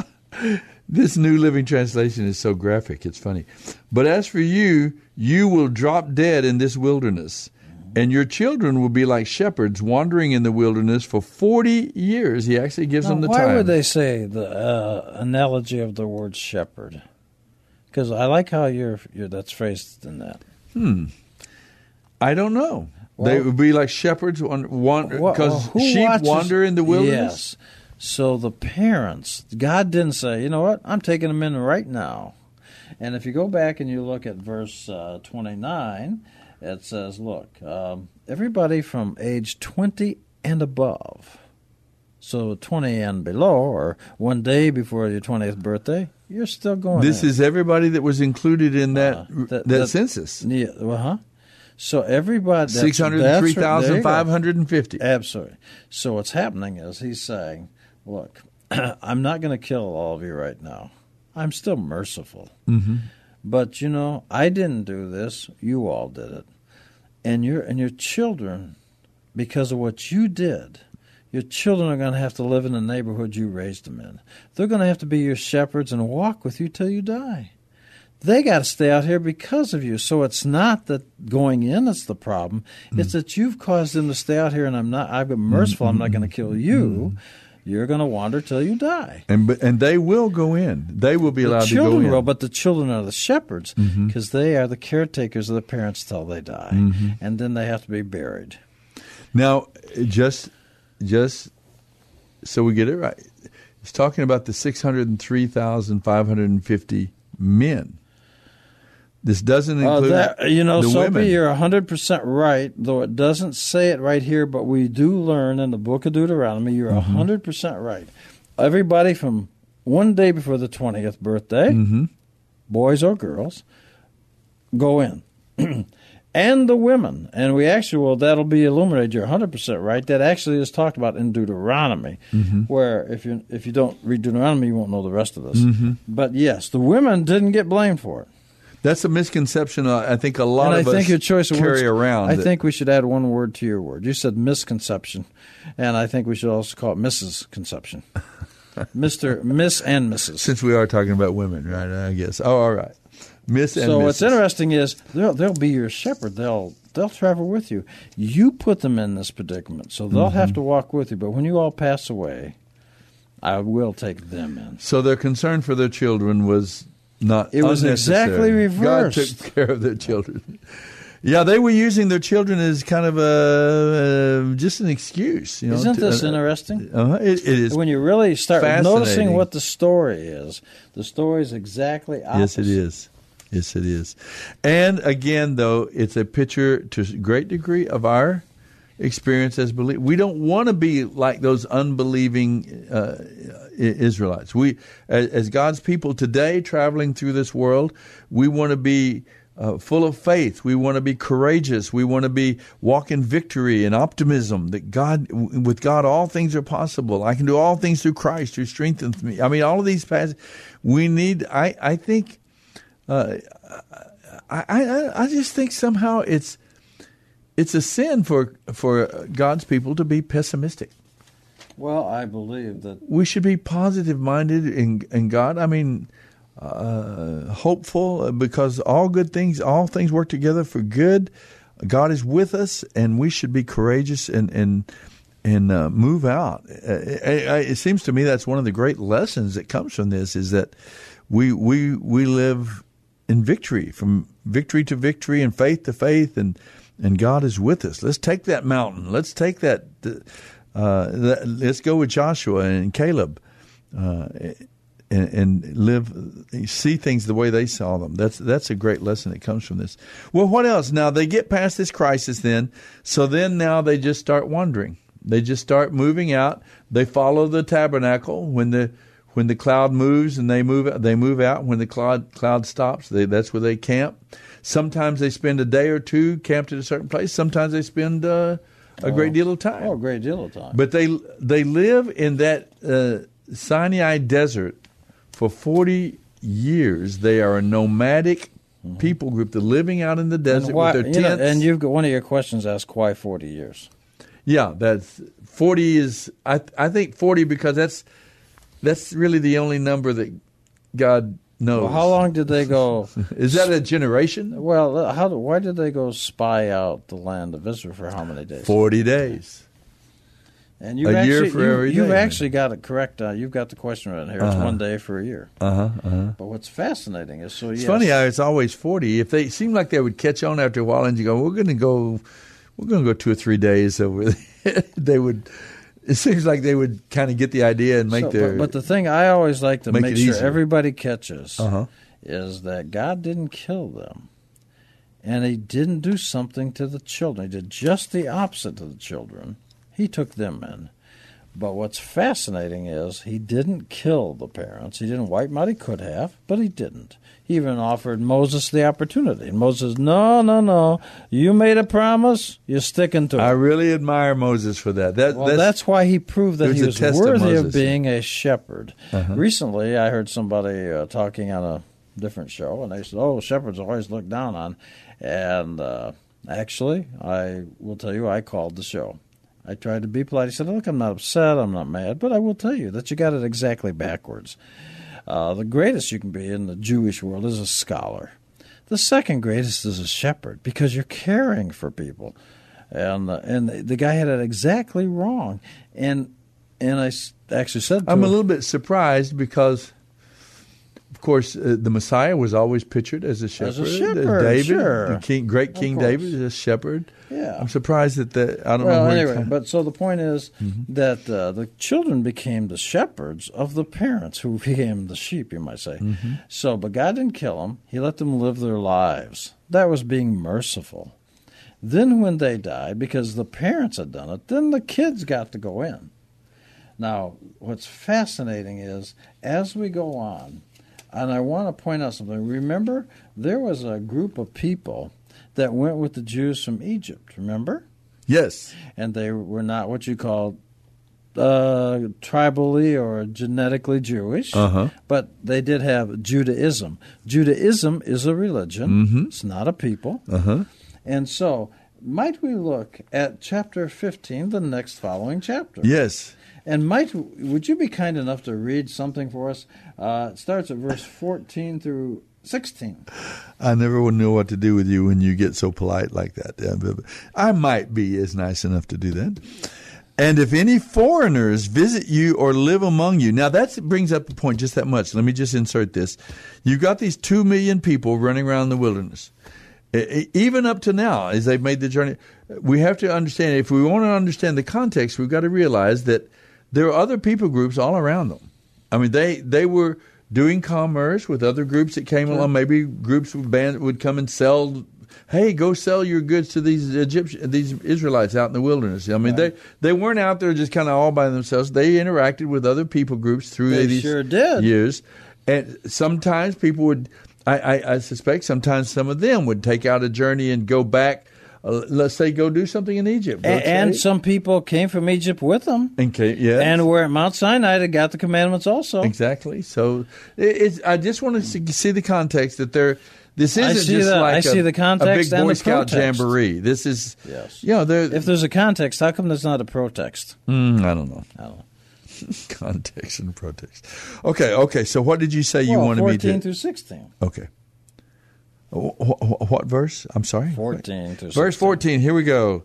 this New Living Translation is so graphic, it's funny. But as for you, you will drop dead in this wilderness. And your children will be like shepherds wandering in the wilderness for 40 years. He actually gives Now, them the why time. Why would they say the uh, analogy of the word shepherd? Because I like how you're, you're that's phrased in that. Hmm. I don't know. They would be like shepherds because Well, sheep watches- wander in the wilderness. Yes. So the parents, God didn't say, you know what, I'm taking them in right now. And if you go back and you look at verse uh, 29, it says, look, um, everybody from age 20 and above, so 20 and below, or one day before your 20th birthday, you're still going This in. is everybody that was included in that that, that- census. Yeah, well, huh? So everybody, that's- Six hundred three thousand five hundred and fifty. Absolutely. So what's happening is he's saying, "Look, I'm not going to kill all of you right now. I'm still merciful, Mm-hmm. but you know, I didn't do this. You all did it, and your and your children, because of what you did." Your children are going to have to live in the neighborhood you raised them in. They're going to have to be your shepherds and walk with you till you die they got to stay out here because of you. So it's not that going in that's the problem. Mm-hmm. It's that you've caused them to stay out here, and I'm not. I'm merciful. I'm not going to kill mm-hmm. you. Mm-hmm. You're going to wander till you die. And and they will go in. They will be The allowed to go children in. will, but the children are the shepherds because they are the caretakers of the parents till they die, and then they have to be buried. Now, just just so we get it right, it's talking about the six hundred and three thousand five hundred and fifty men. This doesn't Uh, include that, you know, the Sophie, women. you're 100% right, though it doesn't say it right here, but we do learn in the book of Deuteronomy, you're Mhm. 100% right. Everybody from one day before the 20th birthday, Mm-hmm. boys or girls, go in. and the women. And we actually, well, that'll be illuminated. You're 100% right. That actually is talked about in Deuteronomy, Mhm. where if you if you don't read Deuteronomy, you won't know the rest of this. Mhm. But yes, the women didn't get blamed for it. That's a misconception. uh, I think a lot and of I think us your choice of carry words, around. I that- think we should add one word to your word. You said misconception, and I think we should also call it Mrs. Conception, Mister, Miss, and Mrs. since we are talking about women, right? I guess. Oh, all right. Miss and So what's interesting is they'll they'll be your shepherd. They'll they'll travel with you. You put them in this predicament, so they'll have Mhm. to walk with you. But when you all pass away, I will take them in. So their concern for their children was not. It was exactly unnecessary. God reversed. took care of their children. Yeah, they were using their children as kind of a uh, just an excuse. You know, Isn't to- this uh, interesting? Uh-huh, it, it is. When you really start noticing what the story is, the story is exactly opposite. Yes, it is. Yes, it is. And again, though, it's a picture to a great degree of our experience as believers. We don't want to be like those unbelieving uh, Israelites. We, as, God's people today, traveling through this world, we want to be. Uh, full of faith, we want to be courageous. We want to be walk in victory and optimism. That God, with God, all things are possible. I can do all things through Christ who strengthens me. I mean, all of these passages. We need. I. I think uh, I, I I just think somehow it's it's a sin for for God's people to be pessimistic. Well, I believe that We should be positive minded in in God. I mean, uh, hopeful uh, because all good things, all things work together for good. God is with us, and we should be courageous and and and uh, move out. Uh, it, it seems to me that's one of the great lessons that comes from this is that we we we live in victory, from victory to victory, and faith to faith, and and God is with us. Let's take that mountain. Let's take that. Uh, let's go with Joshua and Caleb. Uh, and, and live, see things the way they saw them. That's that's a great lesson that comes from this. Well, what else? Now they get past this crisis, then. So then now they just start wandering. They just start moving out. They follow the tabernacle when the when the cloud moves and they move they move out. When the cloud cloud stops, they, that's where they camp. Sometimes they spend a day or two camped at a certain place. Sometimes they spend uh, a great deal of time. Oh, a great deal of time. But they they live in that uh, Sinai desert for forty years. They are a nomadic people group. They're living out in the desert why, with their you know, tents. and you've got one of your questions asked why 40 years. yeah, that's forty is. I I think forty because that's that's really the only number that God knows. Well, how long did they go? Is that a generation? Well, uh, how? Why did they go spy out the land of Israel for how many days? Forty days. And you've A actually, year for you, every You've day. actually got it correct. Uh, you've got the question right here. It's Uh-huh. one day for a year. Uh huh. Uh huh. But what's fascinating is so It's yes, funny how it's always forty. If they seem like they would catch on after a while, and you go, "We're going to go, we're going to go two or three days over," there," they would. It seems like they would kind of get the idea and make So, their. but, but the thing I always like to make make, sure easier. everybody catches Uh-huh. is that God didn't kill them, and He didn't do something to the children. He did just the opposite to the children. He took them in. But what's fascinating is he didn't kill the parents. He didn't wipe them out. He could have, but he didn't. He even offered Moses the opportunity. And Moses, no, no, no. You made a promise. You're sticking to it. I really admire Moses for that. That Well, that's, why he proved that he was test of worthy of, being a shepherd. Uh-huh. Recently, I heard somebody uh, talking on a different show, and they said, "Oh, shepherds always looked down on." And uh, actually, I will tell you, I called the show. I tried to be polite. He said, "Look, I'm not upset. I'm not mad, but I will tell you that you got it exactly backwards. Uh, the greatest you can be in the Jewish world is a scholar. The second greatest is a shepherd because you're caring for people." and uh, and the guy had it exactly wrong, and and I actually said to I'm a little bit surprised because, of course, uh, the Messiah was always pictured as a shepherd. As a shepherd, David, sure. the king, great King. David, is a shepherd. Yeah. I'm surprised that the I don't know well, where. anyway, but so the point is Mm-hmm. that uh, the children became the shepherds of the parents, who became the sheep, you might say. Mm-hmm. So, but God didn't kill them; He let them live their lives. That was being merciful. Then, when they died, because the parents had done it, then the kids got to go in. Now, what's fascinating is as we go on, and I want to point out something. Remember, there was a group of people that went with the Jews from Egypt. Remember? Yes. And they were not what you call uh, tribally or genetically Jewish, Uh-huh. but they did have Judaism. Judaism is a religion, Mhm. it's not a people. Uh huh. And so, might we look at chapter 15, the next following chapter? Yes. And might would you be kind enough to read something for us? Uh, it starts at verse 14 through 16. I never would know what to do with you when you get so polite like that. I might be as nice enough to do that. And if any foreigners visit you or live among you, now that brings up a point just that much. Let me just insert this. You've got these two million people running around the wilderness. Even up to now, as they've made the journey, we have to understand, if we want to understand the context, we've got to realize that there were other people groups all around them. I mean, they, they were doing commerce with other groups that came along. Maybe groups would, band, would come and sell. Hey, go sell your goods to these Egyptians, these Israelites out in the wilderness. I mean, they they weren't out there just kind of all by themselves. They interacted with other people groups through They these sure did. years, and sometimes people would. I, I, I suspect sometimes some of them would take out a journey and go back. Uh, let's say go do something in Egypt, And, and some people came from Egypt with them. And ca- yes. And were at Mount Sinai that got the commandments also. Exactly. So it, it's, I just want to see, the context that there. This isn't just the- like I a, see the context a big Boy Scout protext. jamboree. This is Yes. you know there. If there's a context, how come there's not a protext? Mm, I don't know. I don't know. context and protext. Okay. Okay. So what did you say you wanted me to? 14 to? through 16. Okay. Wh- wh- What verse? I'm sorry. 14 through Verse 14, here we go.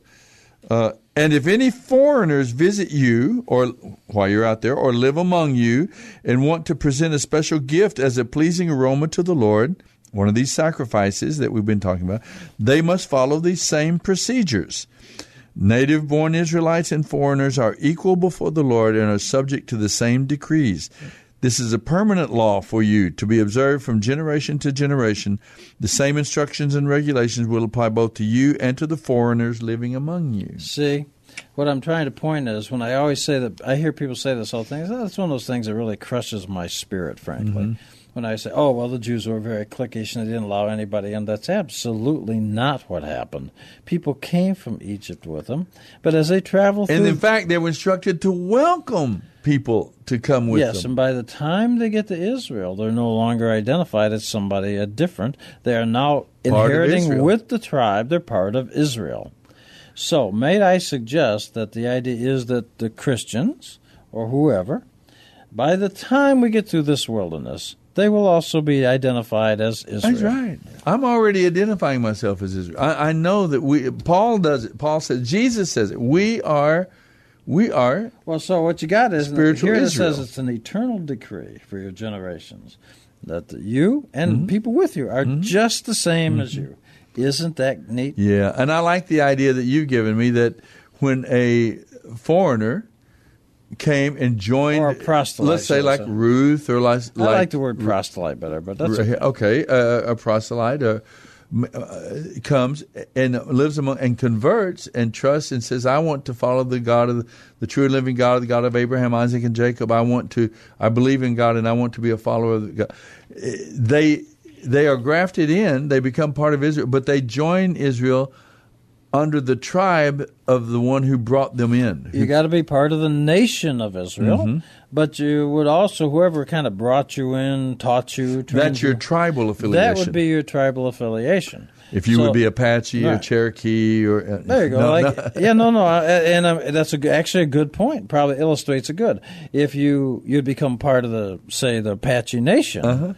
Uh, and if any foreigners visit you, or while you're out there, or live among you, and want to present a special gift as a pleasing aroma to the Lord, one of these sacrifices that we've been talking about, they must follow these same procedures. Native born Israelites and foreigners are equal before the Lord and are subject to the same decrees. This is a permanent law for you to be observed from generation to generation. The same instructions and regulations will apply both to you and to the foreigners living among you. See, what I'm trying to point is when I always say that, I hear people say this whole thing. That's one of those things that really crushes my spirit, frankly. Mm-hmm. When I say, oh, well, the Jews were very cliquish and they didn't allow anybody in, that's absolutely not what happened. People came from Egypt with them, but as they traveled through. And in fact, they were instructed to welcome people to come with yes, them. and by the time they get to Israel, they're no longer identified as somebody different. They are now Part inheriting with the tribe. They're part of Israel. So, may I suggest that the idea is that the Christians or whoever, by the time we get through this wilderness, they will also be identified as Israel. That's right. I'm already identifying myself as Israel. I, I know that we. Paul does it. Paul says. Jesus says it. We are. We are. Well, so what you got is spiritual here it says it's an eternal decree for your generations that you and Mm-hmm. people with you are just the same as you. Isn't that neat? Yeah, and I like the idea that you've given me that when a foreigner came and joined, Or a proselyte, let's say like. Ruth or like, I like the word proselyte better, but that's okay. Uh, a proselyte comes and lives among and converts and trusts and says, "I want to follow the God of the, the true and living God, the God of Abraham, Isaac, and Jacob. I want to. I believe in God, and I want to be a follower of God." Uh, They they are grafted in. They become part of Israel, but they join Israel under the tribe of the one who brought them in. You got to be part of the nation of Israel, Mhm. but you would also whoever kind of brought you in, taught you. That's your you, tribal affiliation. That would be your tribal affiliation. if you So- would be Apache or Cherokee or uh, There you go. no, like, no. yeah, no, no, and um, that's a, actually a good point. Probably illustrates a good. If you you'd become part of the say the Apache Nation, Uh-huh.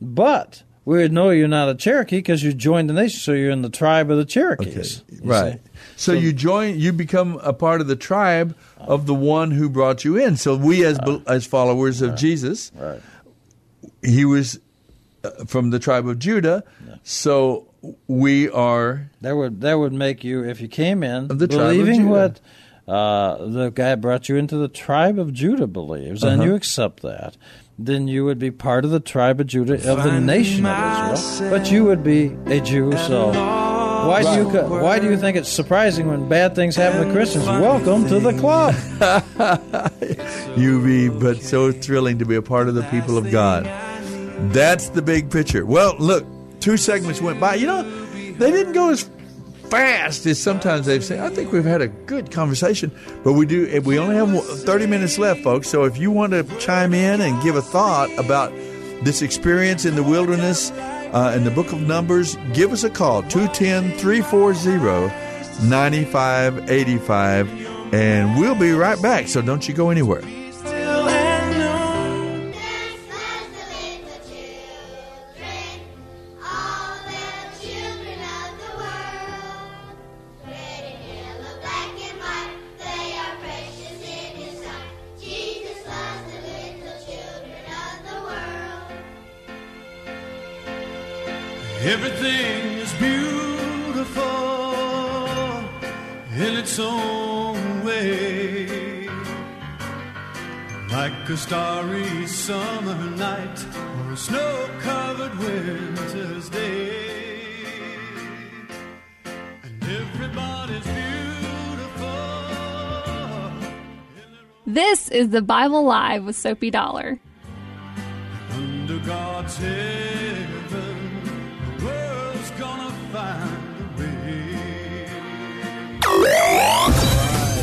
but we would know you're not a Cherokee because you joined the nation, so you're in the tribe of the Cherokees. you Right. see. So, you join, you become a part of the tribe of the one who brought you in. So we, as bel- as followers of Jesus, Right. he was uh, from the tribe of Judah. So we are That would that would make you if you came in Of the tribe of believing Judah. what uh, the guy brought you into the tribe of Judah believes, and Uh-huh. you accept that. Then you would be part of the tribe of Judah of the nation of Israel, but you would be a Jew. So why do you why do you think it's surprising when bad things happen to Christians? Welcome to the club. you be, but so thrilling to be a part of the people of God. That's the big picture. Well, look, two segments went by. You know, they didn't go as fast is sometimes they say. I think we've had a good conversation, but we do. We only have 30 minutes left, folks. So if you want to chime in and give a thought about this experience in the wilderness uh, in the book of Numbers, give us a call 210 340 9585, and we'll be right back. So don't you go anywhere. Is the Bible Live with Soapy Dollar. Under God's heaven, the world's gonna find a way.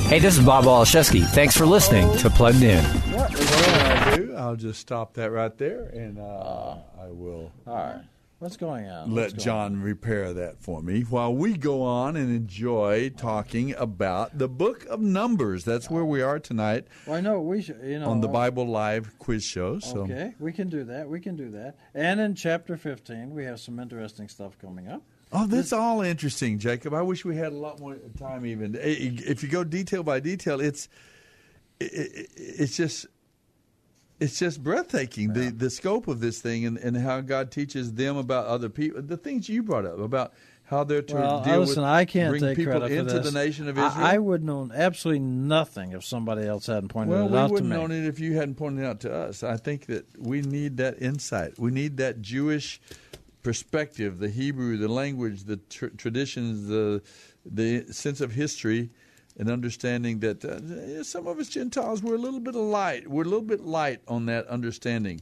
Hey, this is Bob Waliszewski. Thanks for listening to Plugged In. What I do, I'll just stop that right there, and uh, I will. All right. What's going on? Let going John repair that for me while we go on and enjoy talking about the book of Numbers. That's where we are tonight Well, I know we should, you know, on the Bible Live quiz show. So Okay, we can do that. We can do that. And in chapter 15, we have some interesting stuff coming up. Oh, that's all interesting, Jacob. I wish we had a lot more time. Even if you go detail by detail, it's it, it, it's just it's just breathtaking the the scope of this thing and, and how God teaches them about other people. The things you brought up about how they're to Well, deal listen, with I can't bring take people credit into the nation of Israel. I, would know absolutely nothing if somebody else hadn't pointed well, it out to me. we wouldn't known it if you hadn't pointed it out to us. I think that we need that insight. We need that Jewish perspective, the Hebrew, the language, the tr- traditions, the the sense of history, and understanding that uh, some of us Gentiles we're a little bit light. We're a little bit light on that understanding.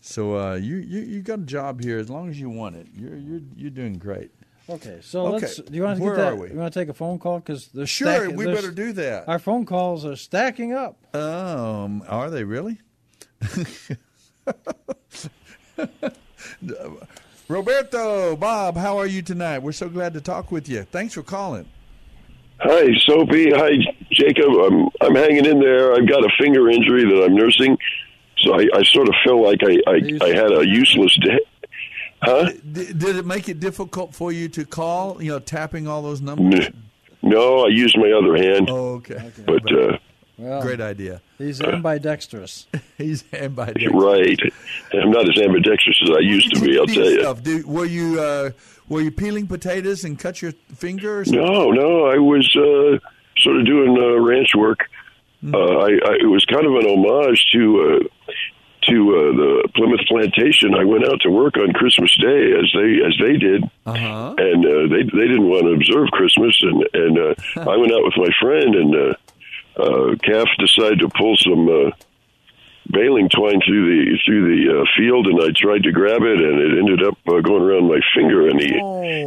So uh, you, you you got a job here as long as you want it. You're you're you're doing great. Okay, so Okay, let's. Do you want to where get that? are we? You want to take a phone call because they're Sure, stacking- we better do that. Our phone calls are stacking up. Um, are they really? Roberto, Bob, how are you tonight? We're so glad to talk with you. Thanks for calling. Hi, Sophie. Hi, Jacob. I'm I'm hanging in there. I've got a finger injury that I'm nursing, so I, I sort of feel like I, I, I had a useless day. Huh? D- did it make it difficult for you to call? You know, tapping all those numbers. N- No, I used my other hand. Oh, okay. But uh, Well, Great idea. He's ambidextrous. He's ambidextrous. right, I'm not as ambidextrous as I used to be. I'll tell you. Stuff. Did, were you uh, were you peeling potatoes and cut your fingers? No, no, I was uh, sort of doing uh, ranch work. Hmm. Uh, I, I, it was kind of an homage to uh, to uh, the Plymouth plantation. I went out to work on Christmas Day as they as they did, uh-huh. and uh, they they didn't want to observe Christmas, and and uh, I went out with my friend, and uh, uh, Calf decided to pull some. Uh, Baling twine through the through the uh, field, and I tried to grab it, and it ended up uh, going around my finger, and he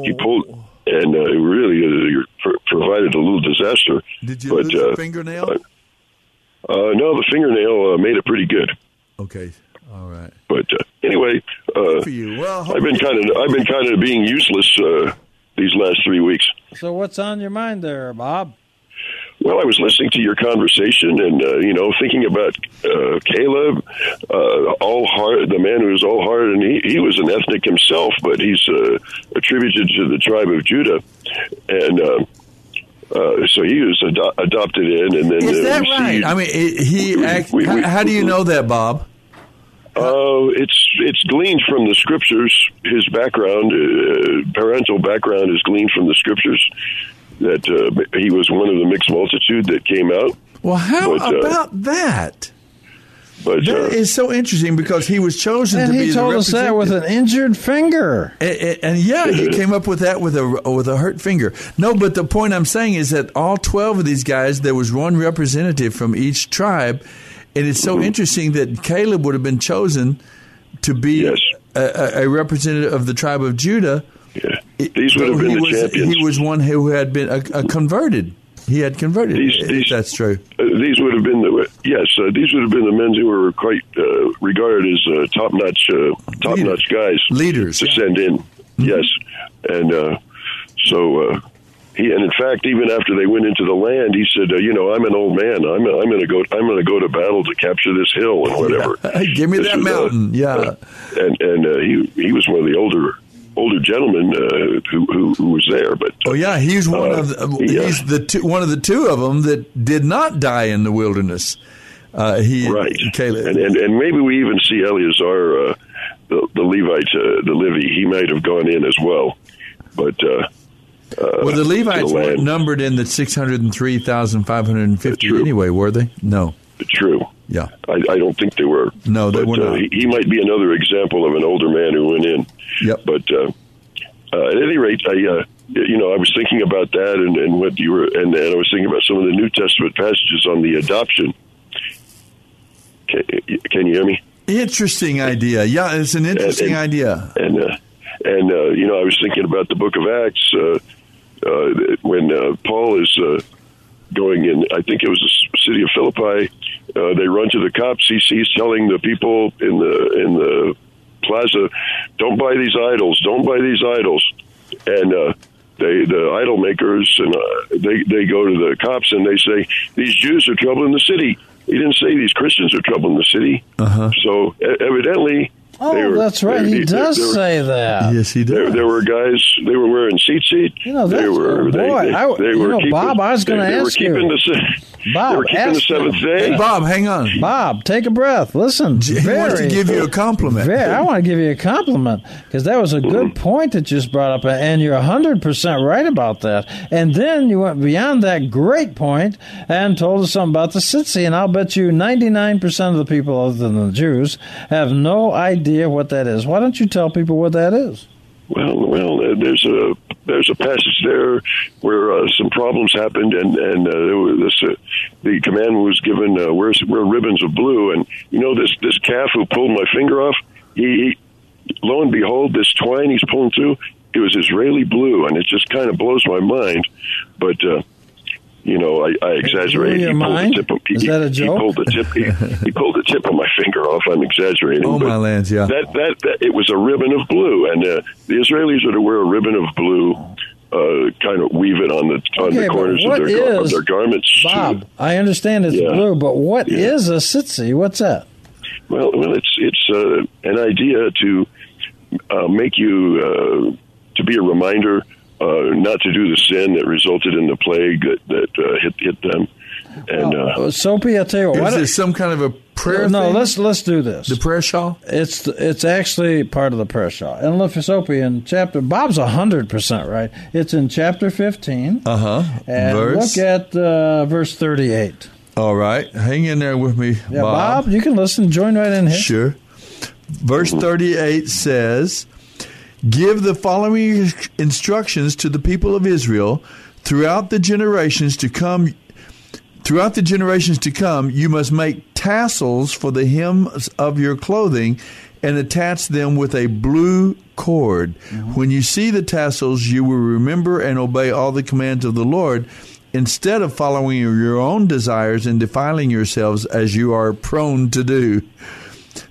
he pulled, and uh, it really uh, pr- provided a little disaster. Did you but, lose a uh, fingernail? Uh, uh, no, the fingernail uh, made it pretty good. Okay, all right. But uh, anyway, uh, for you. Well, I've been kind of I've been kind of being useless uh, these last three weeks. So what's on your mind there, Bob? Well, I was listening to your conversation and, uh, you know, thinking about uh, Caleb, uh, all heart, the man who was all heart, and he, he was an ethnic himself, but he's uh, attributed to the tribe of Judah. And uh, uh, so he was ado- adopted in and then Is uh, that received- right? I mean, he. We- act, we- we- how, how do you know that, Bob? Uh, it's it's gleaned from the scriptures. His background, uh, parental background, is gleaned from the scriptures. That uh, he was one of the mixed multitude that came out. Well, how But, uh, about that? But That uh, is so interesting because he was chosen And to he be told the us that with an injured finger. And, and- and yeah, he came up with that with a with a hurt finger. No, but the point I'm saying is that all twelve of these guys, there was one representative from each tribe, and it's Mm-hmm. so interesting that Caleb would have been chosen to be a, a, a representative of the tribe of Judah. These would have been he the was, champions. He was one who had been a, a converted. He had converted. These- these- that's true. Uh, these would have been the yes. Uh, these would have been the men who were quite uh, regarded as uh, top notch, uh, top notch guys, leaders to send in. Yes, and uh, so uh, he and in fact, even after they went into the land, he said, uh, "You know, I'm an old man. I'm I'm going to go. I'm going to go to battle to capture this hill and whatever. Give me This that uh, mountain. yeah. uh, and and uh, he he was one of the older older gentleman uh, who, who who was there. But Oh yeah, he's one Uh, of the, he, uh, he's the two, one of the two of them that did not die in the wilderness. Uh, he right, Caleb. and, and and maybe we even see Eleazar, uh, the the Levite, uh, the Livy. He might have gone in as well, but. Uh, well, the Levites weren't numbered in the six hundred and three thousand five hundred and fifty anyway, were they? No. True. Yeah. I, I don't think they were. No, they but, were uh, not. he, he might be another example of an older man who went in. Yep. But uh, uh, at any rate, I uh, you know I was thinking about that and, and what you were and, and I was thinking about some of the New Testament passages on the adoption. Can, can you hear me? Interesting idea. Yeah, it's an interesting and- idea. And uh, and uh, you know, I was thinking about the Book of Acts uh, uh, when uh, Paul is uh, going in. I think it was the city of Philippi. Uh, they run to the cops. He's, he's telling the people in the in the plaza, "Don't buy these idols. Don't buy these idols." And uh, they the idol makers and uh, they they go to the cops and they say, "These Jews are trouble in the city." He didn't say these Christians are trouble in the city. Uh-huh. So e- evidently, Oh, were- that's right. they- He they- does they were- say that. Yes, he there, there were guys. They were wearing seat seat. You know, they that's- were. They, boy, they, I- they you were know, keeping, Bob, I was gonna they, they ask were you. keeping The, se- Bob, they were keeping the seventh him. day. Hey, Bob, hang on. Bob, take a breath. Listen. He wants to give you a compliment. Very, I want to give you a compliment because that was a good mm-hmm. point that you just brought up, and you're 100% right about that. And then you went beyond that great point and told us something about the Sitsi, and I'll bet you 99% of the people, other than the Jews, have no idea what that is. Why don't you tell people what that is? Well, well, there's a there's a passage there where uh, some problems happened, and and uh, this uh, the command was given uh, wear wear ribbons of blue, and you know this this calf who pulled my finger off, he, he lo and behold, this twine he's pulling through, it was Israeli blue, and it just kind of blows my mind, but. Uh, you know, I, I exaggerate. He pulled the tip. Of, he, Is that a joke? he pulled the tip. He, he pulled the tip of my finger off. I'm exaggerating. Oh my lands, yeah. that, that that it was a ribbon of blue, and uh, the Israelis are to wear a ribbon of blue, uh, kind of weave it on the on Okay, the corners of their, gar- of their garments. Bob, I understand it's Yeah. blue, but what Yeah. is a Sitsi? What's that? Well, well, it's it's uh, an idea to uh, make you uh, to be a reminder uh, not to do the sin that resulted in the plague that that uh, hit hit them. And uh, Soapy, I tell you what, why Is don't- there some kind of a prayer? No, thing? let's let's do this. The prayer shawl. It's it's actually part of the prayer shawl. And look for Soapy in chapter. Bob's hundred percent right. It's in chapter fifteen. Uh huh. And Verse. look at uh, verse thirty-eight. All right, hang in there with me, Yeah, Bob. Bob, you can listen. Join right in here. Sure. Verse 38 says, Give the following instructions to the people of Israel throughout the generations to come. Throughout the generations to come, you must make tassels for the hems of your clothing and attach them with a blue cord. Mm-hmm. When you see the tassels, you will remember and obey all the commands of the Lord instead of following your own desires and defiling yourselves as you are prone to do.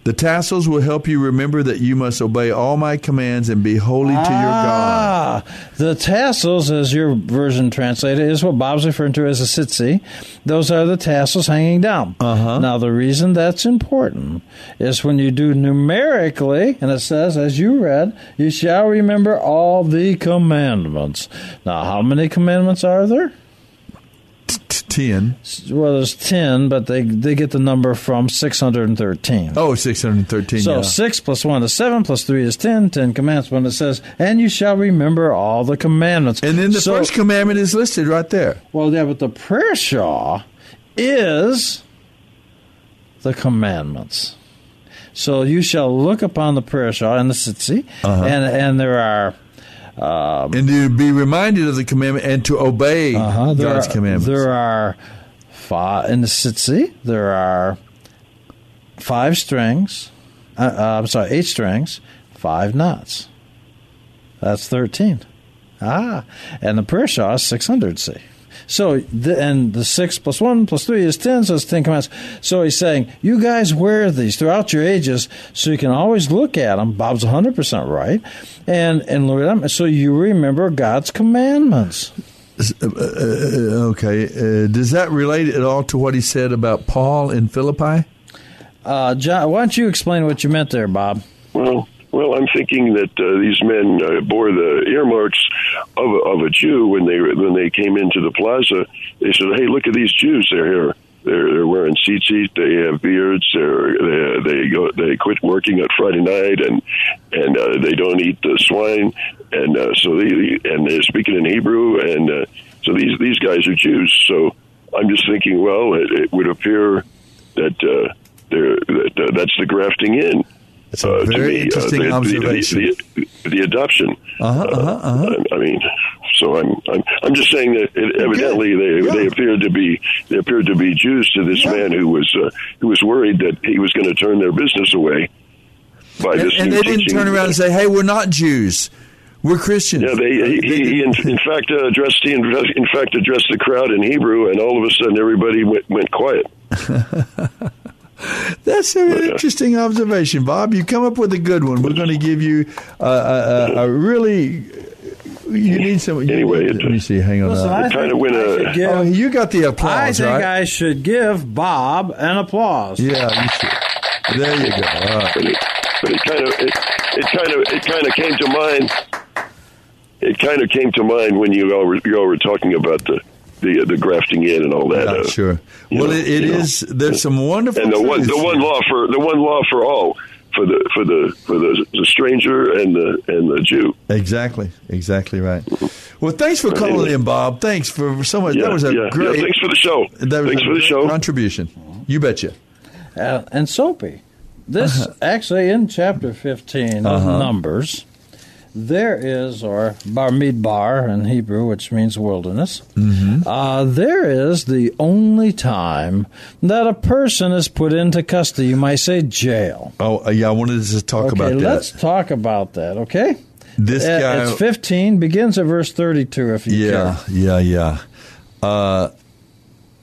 The tassels will help you remember that you must obey all my commands and be holy to your God. Ah, the tassels, as your version translated, is what Bob's referring to as a sitsi. Those are the tassels hanging down. Uh-huh. Now, the reason that's important is when you do numerically, and it says, as you read, you shall remember all the commandments. Now, how many commandments are there? Ten. Well, there's ten, but they they get the number from six hundred and thirteen. Oh, 613. So yeah. six plus one is seven, plus three is ten. Ten commandments. When it says, "And you shall remember all the commandments," and then the So- first commandment is listed right there. Well, yeah, but the prayer shawl is the commandments. So you shall look upon the prayer shawl and the sitsi, Uh-huh. and and there are. Um, and to be reminded of the commandment and to obey uh-huh, God's are, commandments. There are five in the sitsi. There are five strings. Uh, uh, I'm sorry, eight strings, five knots. That's thirteen. Ah, and the prayer shawl is six hundred. See. So, the, and the six plus one plus three is ten, so it's ten commandments. So he's saying, you guys wear these throughout your ages, so you can always look at them. Bob's one hundred percent right, and and look at them, so you remember God's commandments. Uh, uh, okay. Uh, does that relate at all to what he said about Paul in Philippi? Uh, John, why don't you explain what you meant there, Bob? Well, well, I'm thinking that uh, these men uh, bore the earmarks of a, of a Jew when they when they came into the plaza. They said, "Hey, look at these Jews! They're here. They're they're wearing tzitzit. They have beards. They're they they go they quit working at Friday night and and uh, they don't eat the swine. And uh, so they and they're speaking in Hebrew. And uh, so these these guys are Jews. So I'm just thinking, well, it, it would appear that uh, they're that, uh, that's the grafting in. It's a uh, very me, interesting uh, the, observation. The, the, adoption. Uh-huh, uh-huh, uh-huh. I mean, so I'm I'm I'm just saying that it, evidently they they appeared to be they appeared to be Jews to this man who was uh, who was worried that he was going to turn their business away by And, this. and they didn't turn around and say, "Hey, we're not Jews. We're Christians." Yeah, they, he, he, he in, in fact uh, addressed he in fact addressed the crowd in Hebrew, and all of a sudden everybody went, went quiet. That's an interesting observation, Bob. You come up with a good one. We're going to give you a, a, a, a really. You need some. You Anyway, need- let me see. Hang on. Listen, I It kind think of went I a. should give- oh, you got the applause. I think right? I should give Bob an applause. yeah, you should. There you go. All right. but it, but it kind of it, it kind of it kind of came to mind. It kind of came to mind when you all were you all were talking about the the the grafting in and all that. Yeah, uh, sure. Well, know, it, it know. There's some wonderful. and the one the one law for the one law for all for the for the for the, the stranger and the and the Jew. Exactly. Exactly right. Well, thanks for calling in, Bob. Thanks for so much. Yeah, that was a yeah, yeah. great. Thanks for the show. That was Thanks a for the show. Contribution. You betcha. Uh, and Soapy. This actually in chapter 15 of Uh-huh. Numbers, there is, or Bamidbar in Hebrew, which means wilderness, Mm-hmm. uh, there is the only time that a person is put into custody. You might say jail. Oh, uh, yeah. I wanted to talk okay, about that. let's talk about that, okay? This Uh, guy. It's 15, begins at verse 32 if you Yeah, care. yeah, yeah. Uh,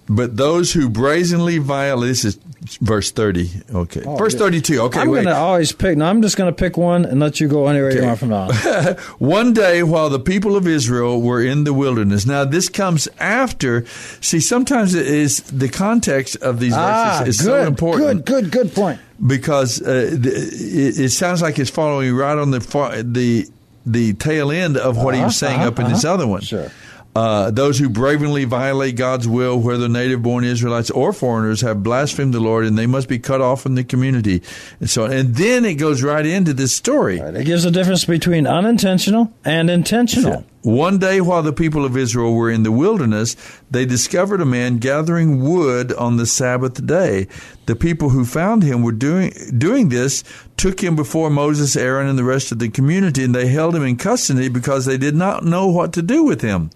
but those who brazenly violate this is verse thirty. Okay, Oh, verse thirty-two. Okay, I'm going to always pick. No, I'm just going to pick one and let you go anywhere you want from now. on. One day while the people of Israel were in the wilderness. Now this comes after. See, sometimes it is the context of these ah, verses is good, so important. good, good, good point. because uh, it, it sounds like it's following right on the far, the the tail end of what he was Uh-huh, saying up in uh-huh, this other one. Sure. Uh, those who bravely violate God's will, whether native born Israelites or foreigners, have blasphemed the Lord, and they must be cut off from the community. And so, and then it goes right into this story. It gives a difference between unintentional and intentional. One day, while the people of Israel were in the wilderness, they discovered a man gathering wood on the Sabbath day. The people who found him were doing doing this took him before Moses, Aaron, and the rest of the community, and they held him in custody because they did not know what to do with him.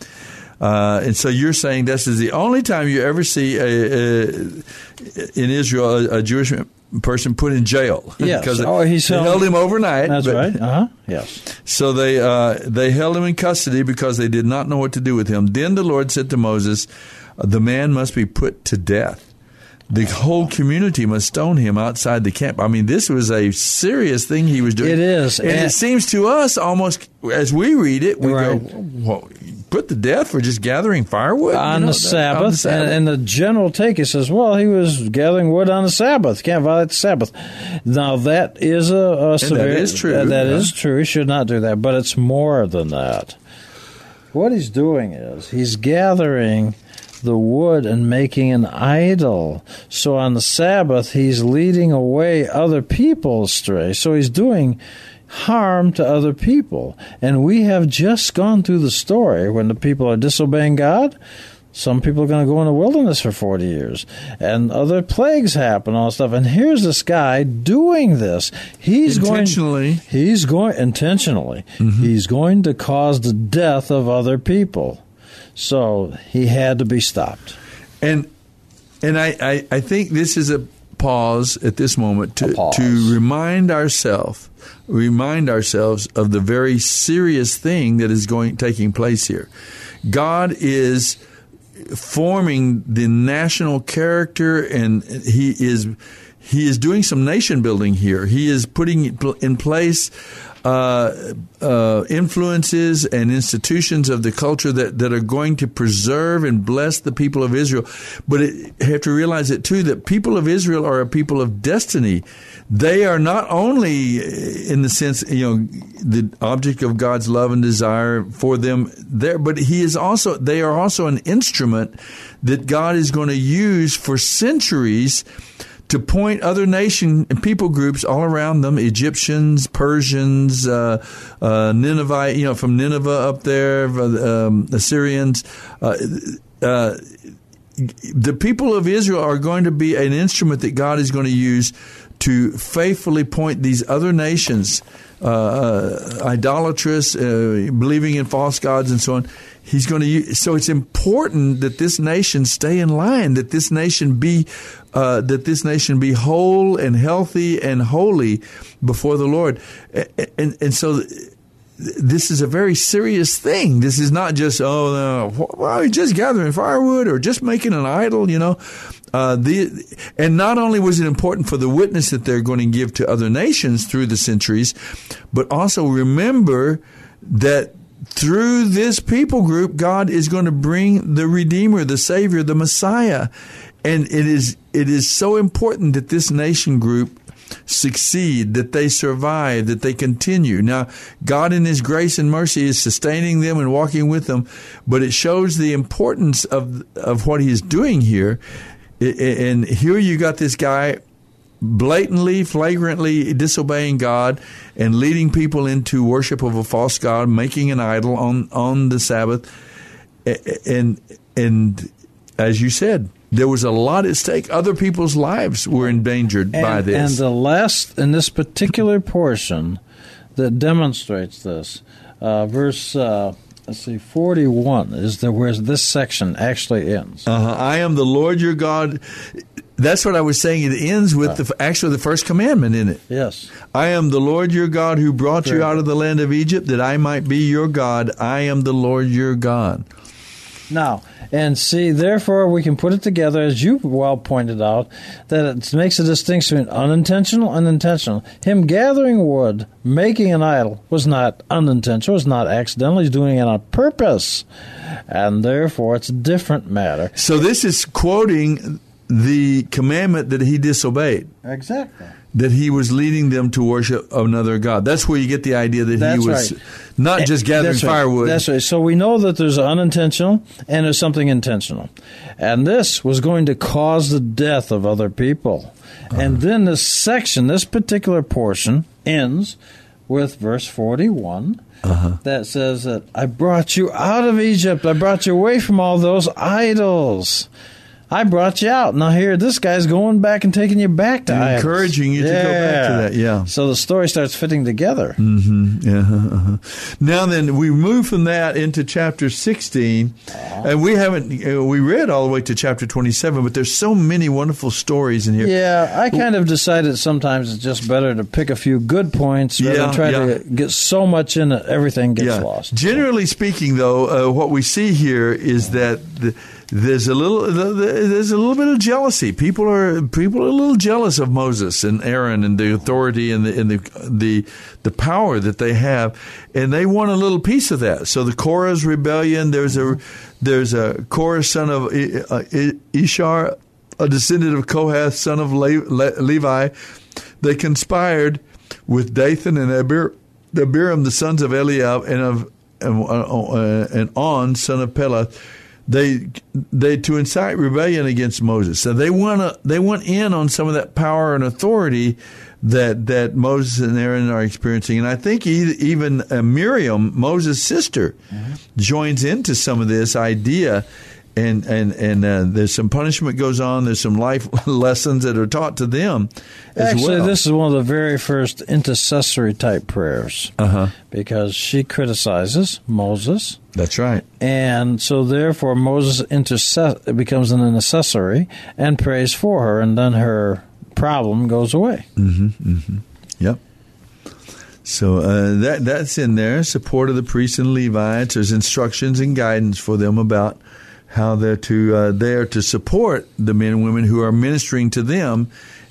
Uh, and so you're saying this is the only time you ever see a, a, in Israel a, a Jewish person put in jail. Yes. because Oh, he's they held- held him overnight. That's but- right. Uh huh. Yes. so they uh, they held him in custody because they did not know what to do with him. Then the Lord said to Moses, "The man must be put to death. The whole community must stone him outside the camp." I mean, this was a serious thing he was doing. It is. and, And- it seems to us almost as we read it, we Right. go, well, "Put to death for just gathering firewood on, You know, the that- Sabbath, on the Sabbath." And, and the general take it says, well, he was gathering wood on the Sabbath. Can't violate the Sabbath. Now that is a, a severe. is true, uh, That yeah. is true. He should not do that. But it's more than that. What he's doing is he's gathering the wood and making an idol. So on the Sabbath, he's leading away other people astray. So he's doing harm to other people. And we have just gone through the story when the people are disobeying God. Some people are going to go in the wilderness for 40 years. And other plagues happen, all that stuff. And here's this guy doing this. He's Intentionally. going. He's going. Intentionally. Mm-hmm. He's going to cause the death of other people. So he had to be stopped. And and I, I, I think this is a pause at this moment to to remind ourselves remind ourselves of the very serious thing that is going taking place here. God is forming the national character and he is he is doing some nation building here. He is putting in place uh, uh, influences and institutions of the culture that, that are going to preserve and bless the people of Israel. But it, you have to realize it too that people of Israel are a people of destiny. They are not only in the sense, you know, the object of God's love and desire for them there, but He is also, they are also an instrument that God is going to use for centuries to point other nation and people groups all around them Egyptians, Persians, uh, uh, Nineveh, you know, from Nineveh up there, um, Assyrians. Uh, uh, the people of Israel are going to be an instrument that God is going to use to faithfully point these other nations, uh, uh, idolatrous, uh, believing in false gods, and so on. He's going to so it's important that this nation stay in line, that this nation be, uh, that this nation be whole and healthy and holy before the Lord, and and, and so this is a very serious thing. This is not just oh, well, just gathering firewood or just making an idol, you know. Uh, the and not only was it important for the witness that they're going to give to other nations through the centuries, but also remember that through this people group, God is going to bring the Redeemer, the Savior, the Messiah, and it is it is so important that this nation group succeed, that they survive, that they continue. Now, God in His grace and mercy is sustaining them and walking with them, but it shows the importance of of what He is doing here. And here you got this guy blatantly, flagrantly disobeying God and leading people into worship of a false god, making an idol on on the Sabbath, and and as you said, there was a lot at stake. Other people's lives were endangered and, by this. And the last in this particular portion that demonstrates this, uh, verse uh, let's see, forty-one is the where this section actually ends. Uh-huh. I am the Lord your God. That's what I was saying. It ends with ah. the actually the first commandment in it. Yes. I am the Lord your God who brought you out of the land of Egypt that I might be your God. I am the Lord your God. Now, and see, therefore, we can put it together, as you well pointed out, that it makes a distinction between unintentional and intentional. Him gathering wood, making an idol, was not unintentional, was not accidental. He's doing it on purpose. And therefore, it's a different matter. So this is quoting the commandment that he disobeyed. Exactly. that he was leading them to worship another god. That's where you get the idea that That's he was right. not just gathering That's right. firewood. That's right. So we know that there's unintentional and there's something intentional. And this was going to cause the death of other people. And then this section, this particular portion, ends with verse 41 Uh-huh. that says that I brought you out of Egypt. I brought you away from all those idols. I brought you out. Now here, this guy's going back and taking you back to idols. Encouraging you to go back to that, yeah. So the story starts fitting together. hmm Yeah. uh-huh. Now then, we move from that into chapter 16, and we haven't uh, we read all the way to chapter 27, but there's so many wonderful stories in here. Yeah, I kind of decided sometimes it's just better to pick a few good points rather Yeah, than try yeah. to get so much in it everything gets lost. Generally speaking, though, uh, what we see here is that the, there's a little there's a little bit of jealousy. People are people are a little jealous of Moses and Aaron and the authority and the and the the, the power that they have, and they want a little piece of that. So the Korah's rebellion. There's a there's a Korah son of uh, Izhar, a descendant of Kohath, son of Le- Le- Levi. They conspired with Dathan and Abir, Abiram, the sons of Eliab, and of and, uh, and On, son of Peleth. They they to incite rebellion against Moses. So they want to they want in on some of that power and authority that that Moses and Aaron are experiencing. And I think even uh, Miriam, Moses' sister, joins into some of this idea. And and and uh, there's some punishment goes on. There's some life lessons that are taught to them. As Actually, well. this is one of the very first intercessory type prayers uh-huh. because she criticizes Moses. That's right. And so, therefore, Moses intercess- becomes an intercessory and prays for her, and then her problem goes away. Mm-hmm. Mm-hmm. Yep. So uh, that that's in there. Support of the priests and Levites. There's instructions and guidance for them about how they're to uh, there to support the men and women who are ministering to them,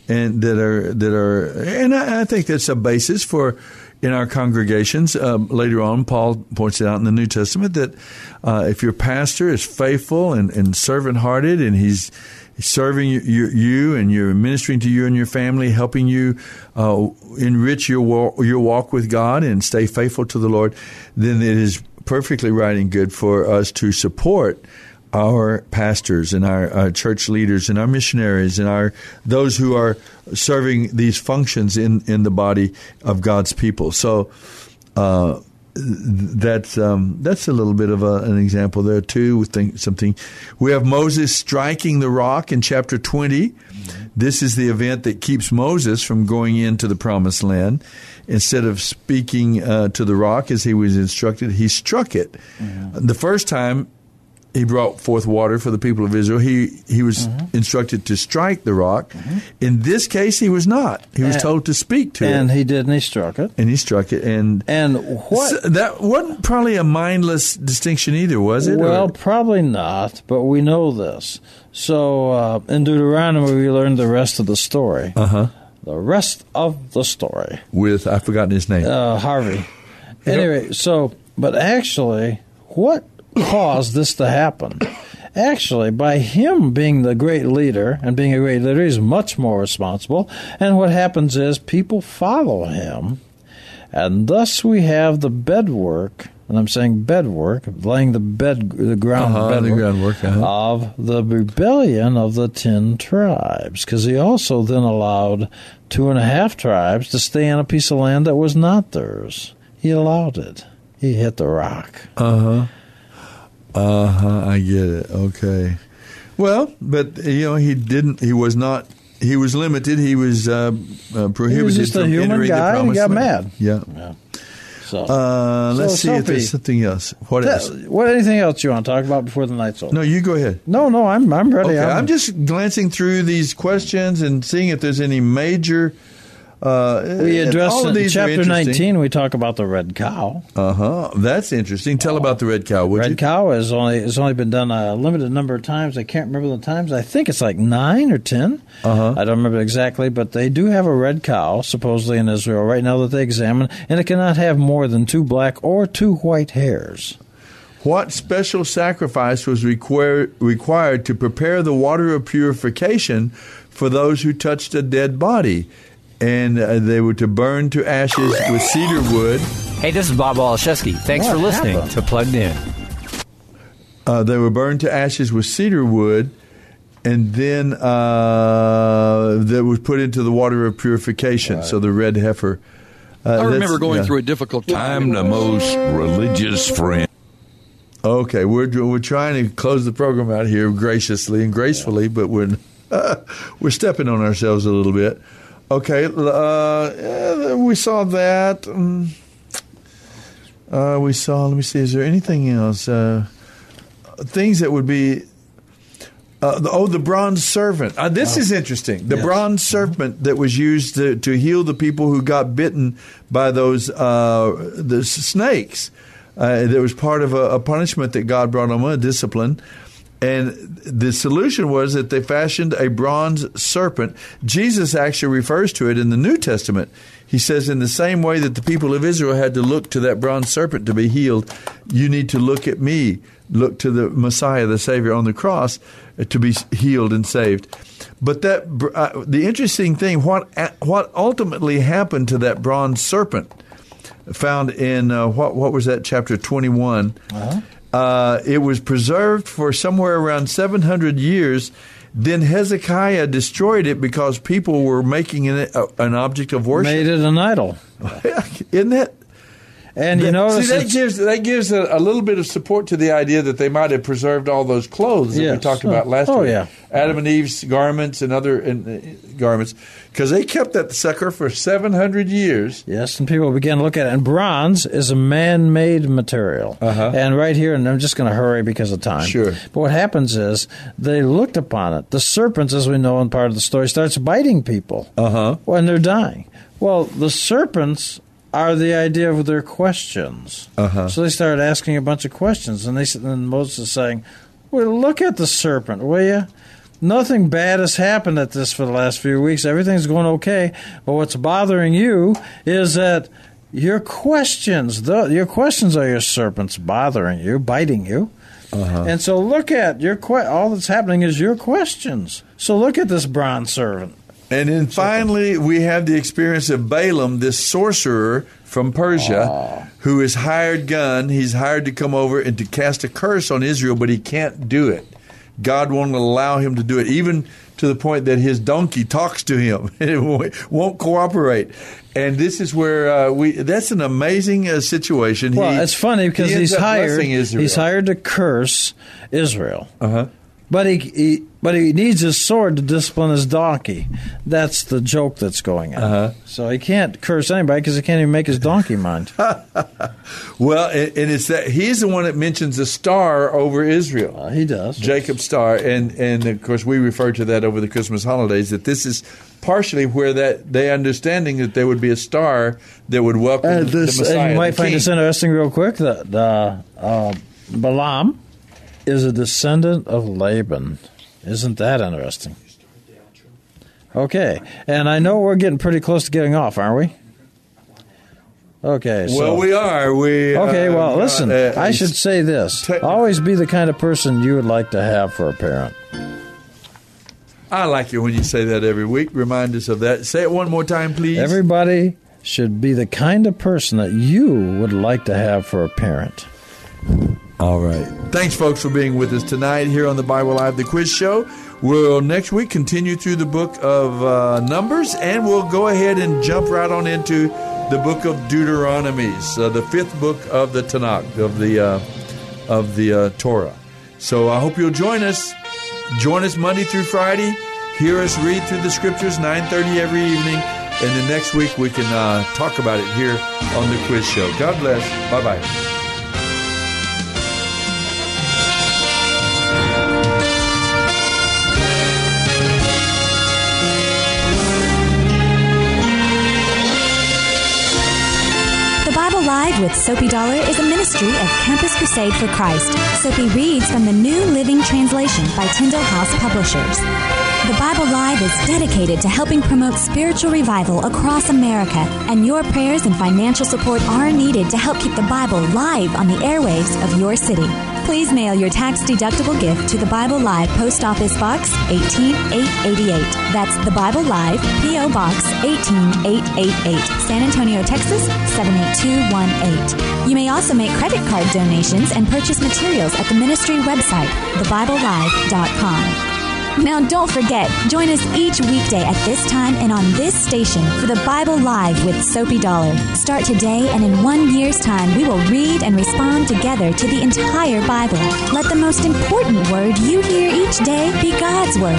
and that are that are. And I, I think that's a basis for. In our congregations, uh, later on, Paul points it out in the New Testament that uh, if your pastor is faithful and, and servant hearted and he's serving you, you, you and you're ministering to you and your family, helping you uh, enrich your walk, your walk with God and stay faithful to the Lord, then it is perfectly right and good for us to support our pastors and our, our church leaders and our missionaries and our those who are serving these functions in, in the body of God's people. So. Uh, that's um, that's a little bit of a, an example there too. We think something. We have Moses striking the rock in chapter 20 This is the event that keeps Moses from going into the promised land. Instead of speaking uh, to the rock as he was instructed, he struck it. The first time he brought forth water for the people of Israel. He he was instructed to strike the rock. In this case, he was not. He was And- told to speak to it, and he did, and he struck it. and he struck it. And and what that wasn't probably a mindless distinction either, was it? Well, Or- probably not, but we know this. So uh, in Deuteronomy, we learned the rest of the story. Uh huh. The rest of the story. with I've forgotten his name. Uh, Harvey. Anyway, so, but actually, what caused this to happen? Actually, by him being the great leader and being a great leader, he's much more responsible. And what happens is people follow him, and thus we have the bedwork. And I'm saying bedwork, laying the bed, the ground Uh-huh, the groundwork, uh-huh. of the rebellion of the ten tribes. Because he also then allowed two and a half tribes to stay on a piece of land that was not theirs. He allowed it. He hit the rock. Uh huh. Uh huh. I get it. Okay. Well, but you know, he didn't. He was not. He was limited. He was uh, uh, prohibited just a from human entering guy the and he got land. mad. Yeah. So, Uh, let's So, see if there's something else. What Tell- else? What? Anything else you want to talk about before the night's over? No, you go ahead. No, no, I'm I'm ready. Okay, I'm just glancing through these questions and seeing if there's any major. Uh, We address all of in chapter 19. We talk about the red cow. Uh huh. That's interesting. Tell about the red cow, would red you? cow has only has only been done a limited number of times. I can't remember the times. I think it's like nine or ten. Uh-huh. I don't remember exactly, but they do have a red cow supposedly in Israel right now that they examine, and it cannot have more than two black or two white hairs. What special sacrifice was requir- required to prepare the water of purification for those who touched a dead body? And uh, they were to burn to ashes with cedar wood. Hey, this is Bob Waliszewski. Thanks What for listening happened? to Plugged In. Uh, they were burned to ashes with cedar wood, and then uh, that was put into the water of purification. So the red heifer. Uh, I remember going yeah. through a difficult time. I'm the most religious friend. Okay, we're we're trying to close the program out here graciously and gracefully, but we're we're stepping on ourselves a little bit. Okay, uh, we saw that. Um, uh, we saw. Let me see. Is there anything else? Uh, things that would be. Uh, the, oh, the bronze serpent. Uh, this is interesting. The Yes. bronze serpent that was used to, to heal the people who got bitten by those uh, the snakes. Uh, that was part of a, a punishment that God brought on them, a discipline. And the solution was that they fashioned a bronze serpent. Jesus actually refers to it in the New Testament. He says, in the same way that the people of Israel had to look to that bronze serpent to be healed, you need to look at me, look to the Messiah, the Savior on the cross, uh, to be healed and saved. But that uh, the interesting thing, what what ultimately happened to that bronze serpent, found in uh, what what was that chapter twenty uh, it was preserved for somewhere around 700 years. Then Hezekiah destroyed it because people were making it a, an object of worship. Made it an idol. Isn't that? And you know, see, that gives that gives a, a little bit of support to the idea that they might have preserved all those clothes that we Yes. talked about Oh. last Oh, week. yeah. Adam and Eve's garments and other and, uh, garments, because they kept that sucker for seven hundred years. Yes, and people began to look at it. And bronze is a man-made material. Uh-huh. And right here, and I'm just going to hurry because of time. Sure. But what happens is they looked upon it. The serpents, as we know in part of the story, starts biting people Uh huh. when they're dying. Well, the serpents are the idea of their questions. Uh-huh. So they started asking a bunch of questions, and they and Moses is saying, "Well, look at the serpent, will you?" Nothing bad has happened at this for the last few weeks. Everything's going okay. But what's bothering you is that your questions, the, your questions are your serpents bothering you, biting you. Uh-huh. And so look at your que- all that's happening is your questions. So look at this bronze servant. And then finally, we have the experience of Balaam, this sorcerer from Persia, who is hired gun. He's hired to come over and to cast a curse on Israel, but he can't do it. God won't allow him to do it, even to the point that his donkey talks to him and it won't- won't cooperate. And this is where uh, we. That's an amazing uh, situation. Well, He- it's funny because he he's hired. He's hired to curse Israel. Uh huh. But he, he but he needs his sword to discipline his donkey. That's the joke that's going on. Uh-huh. So he can't curse anybody because he can't even make his donkey mind. Well, and, and it's that he's the one that mentions a star over Israel. he does. Jacob's star, and and of course we refer to that over the Christmas holidays. That this is partially where that they understanding that there would be a star that would welcome Uh, the Messiah. and you might find King. this interesting, real quick. That uh, uh, Balaam is a descendant of Laban. Isn't that interesting? Okay, and I know we're getting pretty close to getting off, aren't we? Okay. So. Well, we are. We Okay, uh, well, uh, listen, uh, I should say this. Always be the kind of person you would like to have for a parent. I like it when you say that every week. Remind us of that. Say it one more time, please. Everybody should be the kind of person that you would like to have for a parent. All right. Thanks, folks, for being with us tonight here on the Bible Live, the quiz show. We'll next week continue through the book of uh, Numbers, and we'll go ahead and jump right on into the book of Deuteronomies, uh, the fifth book of the Tanakh of the uh, of the uh, Torah. So I hope you'll join us. Join us Monday through Friday. Hear us read through the scriptures 9:30 every evening, and then next week we can uh, talk about it here on the quiz show. God bless. Bye bye with Soapy Dollar is a ministry of Campus Crusade for Christ. Soapy reads from the New Living Translation by Tyndale House Publishers. The Bible Live is dedicated to helping promote spiritual revival across America, and your prayers and financial support are needed to help keep the Bible live on the airwaves of your city. Please mail your tax deductible gift to the Bible Live Post Office Box 18888. That's the Bible Live P.O. Box 18888, San Antonio, Texas 78218. You may also make credit card donations and purchase materials at the ministry website, thebiblelive.com. Now, don't forget, join us each weekday at this time and on this station for the Bible Live with Soapy Dollar. Start today, and in one year's time, we will read and respond together to the entire Bible. Let the most important word you hear each day be God's Word.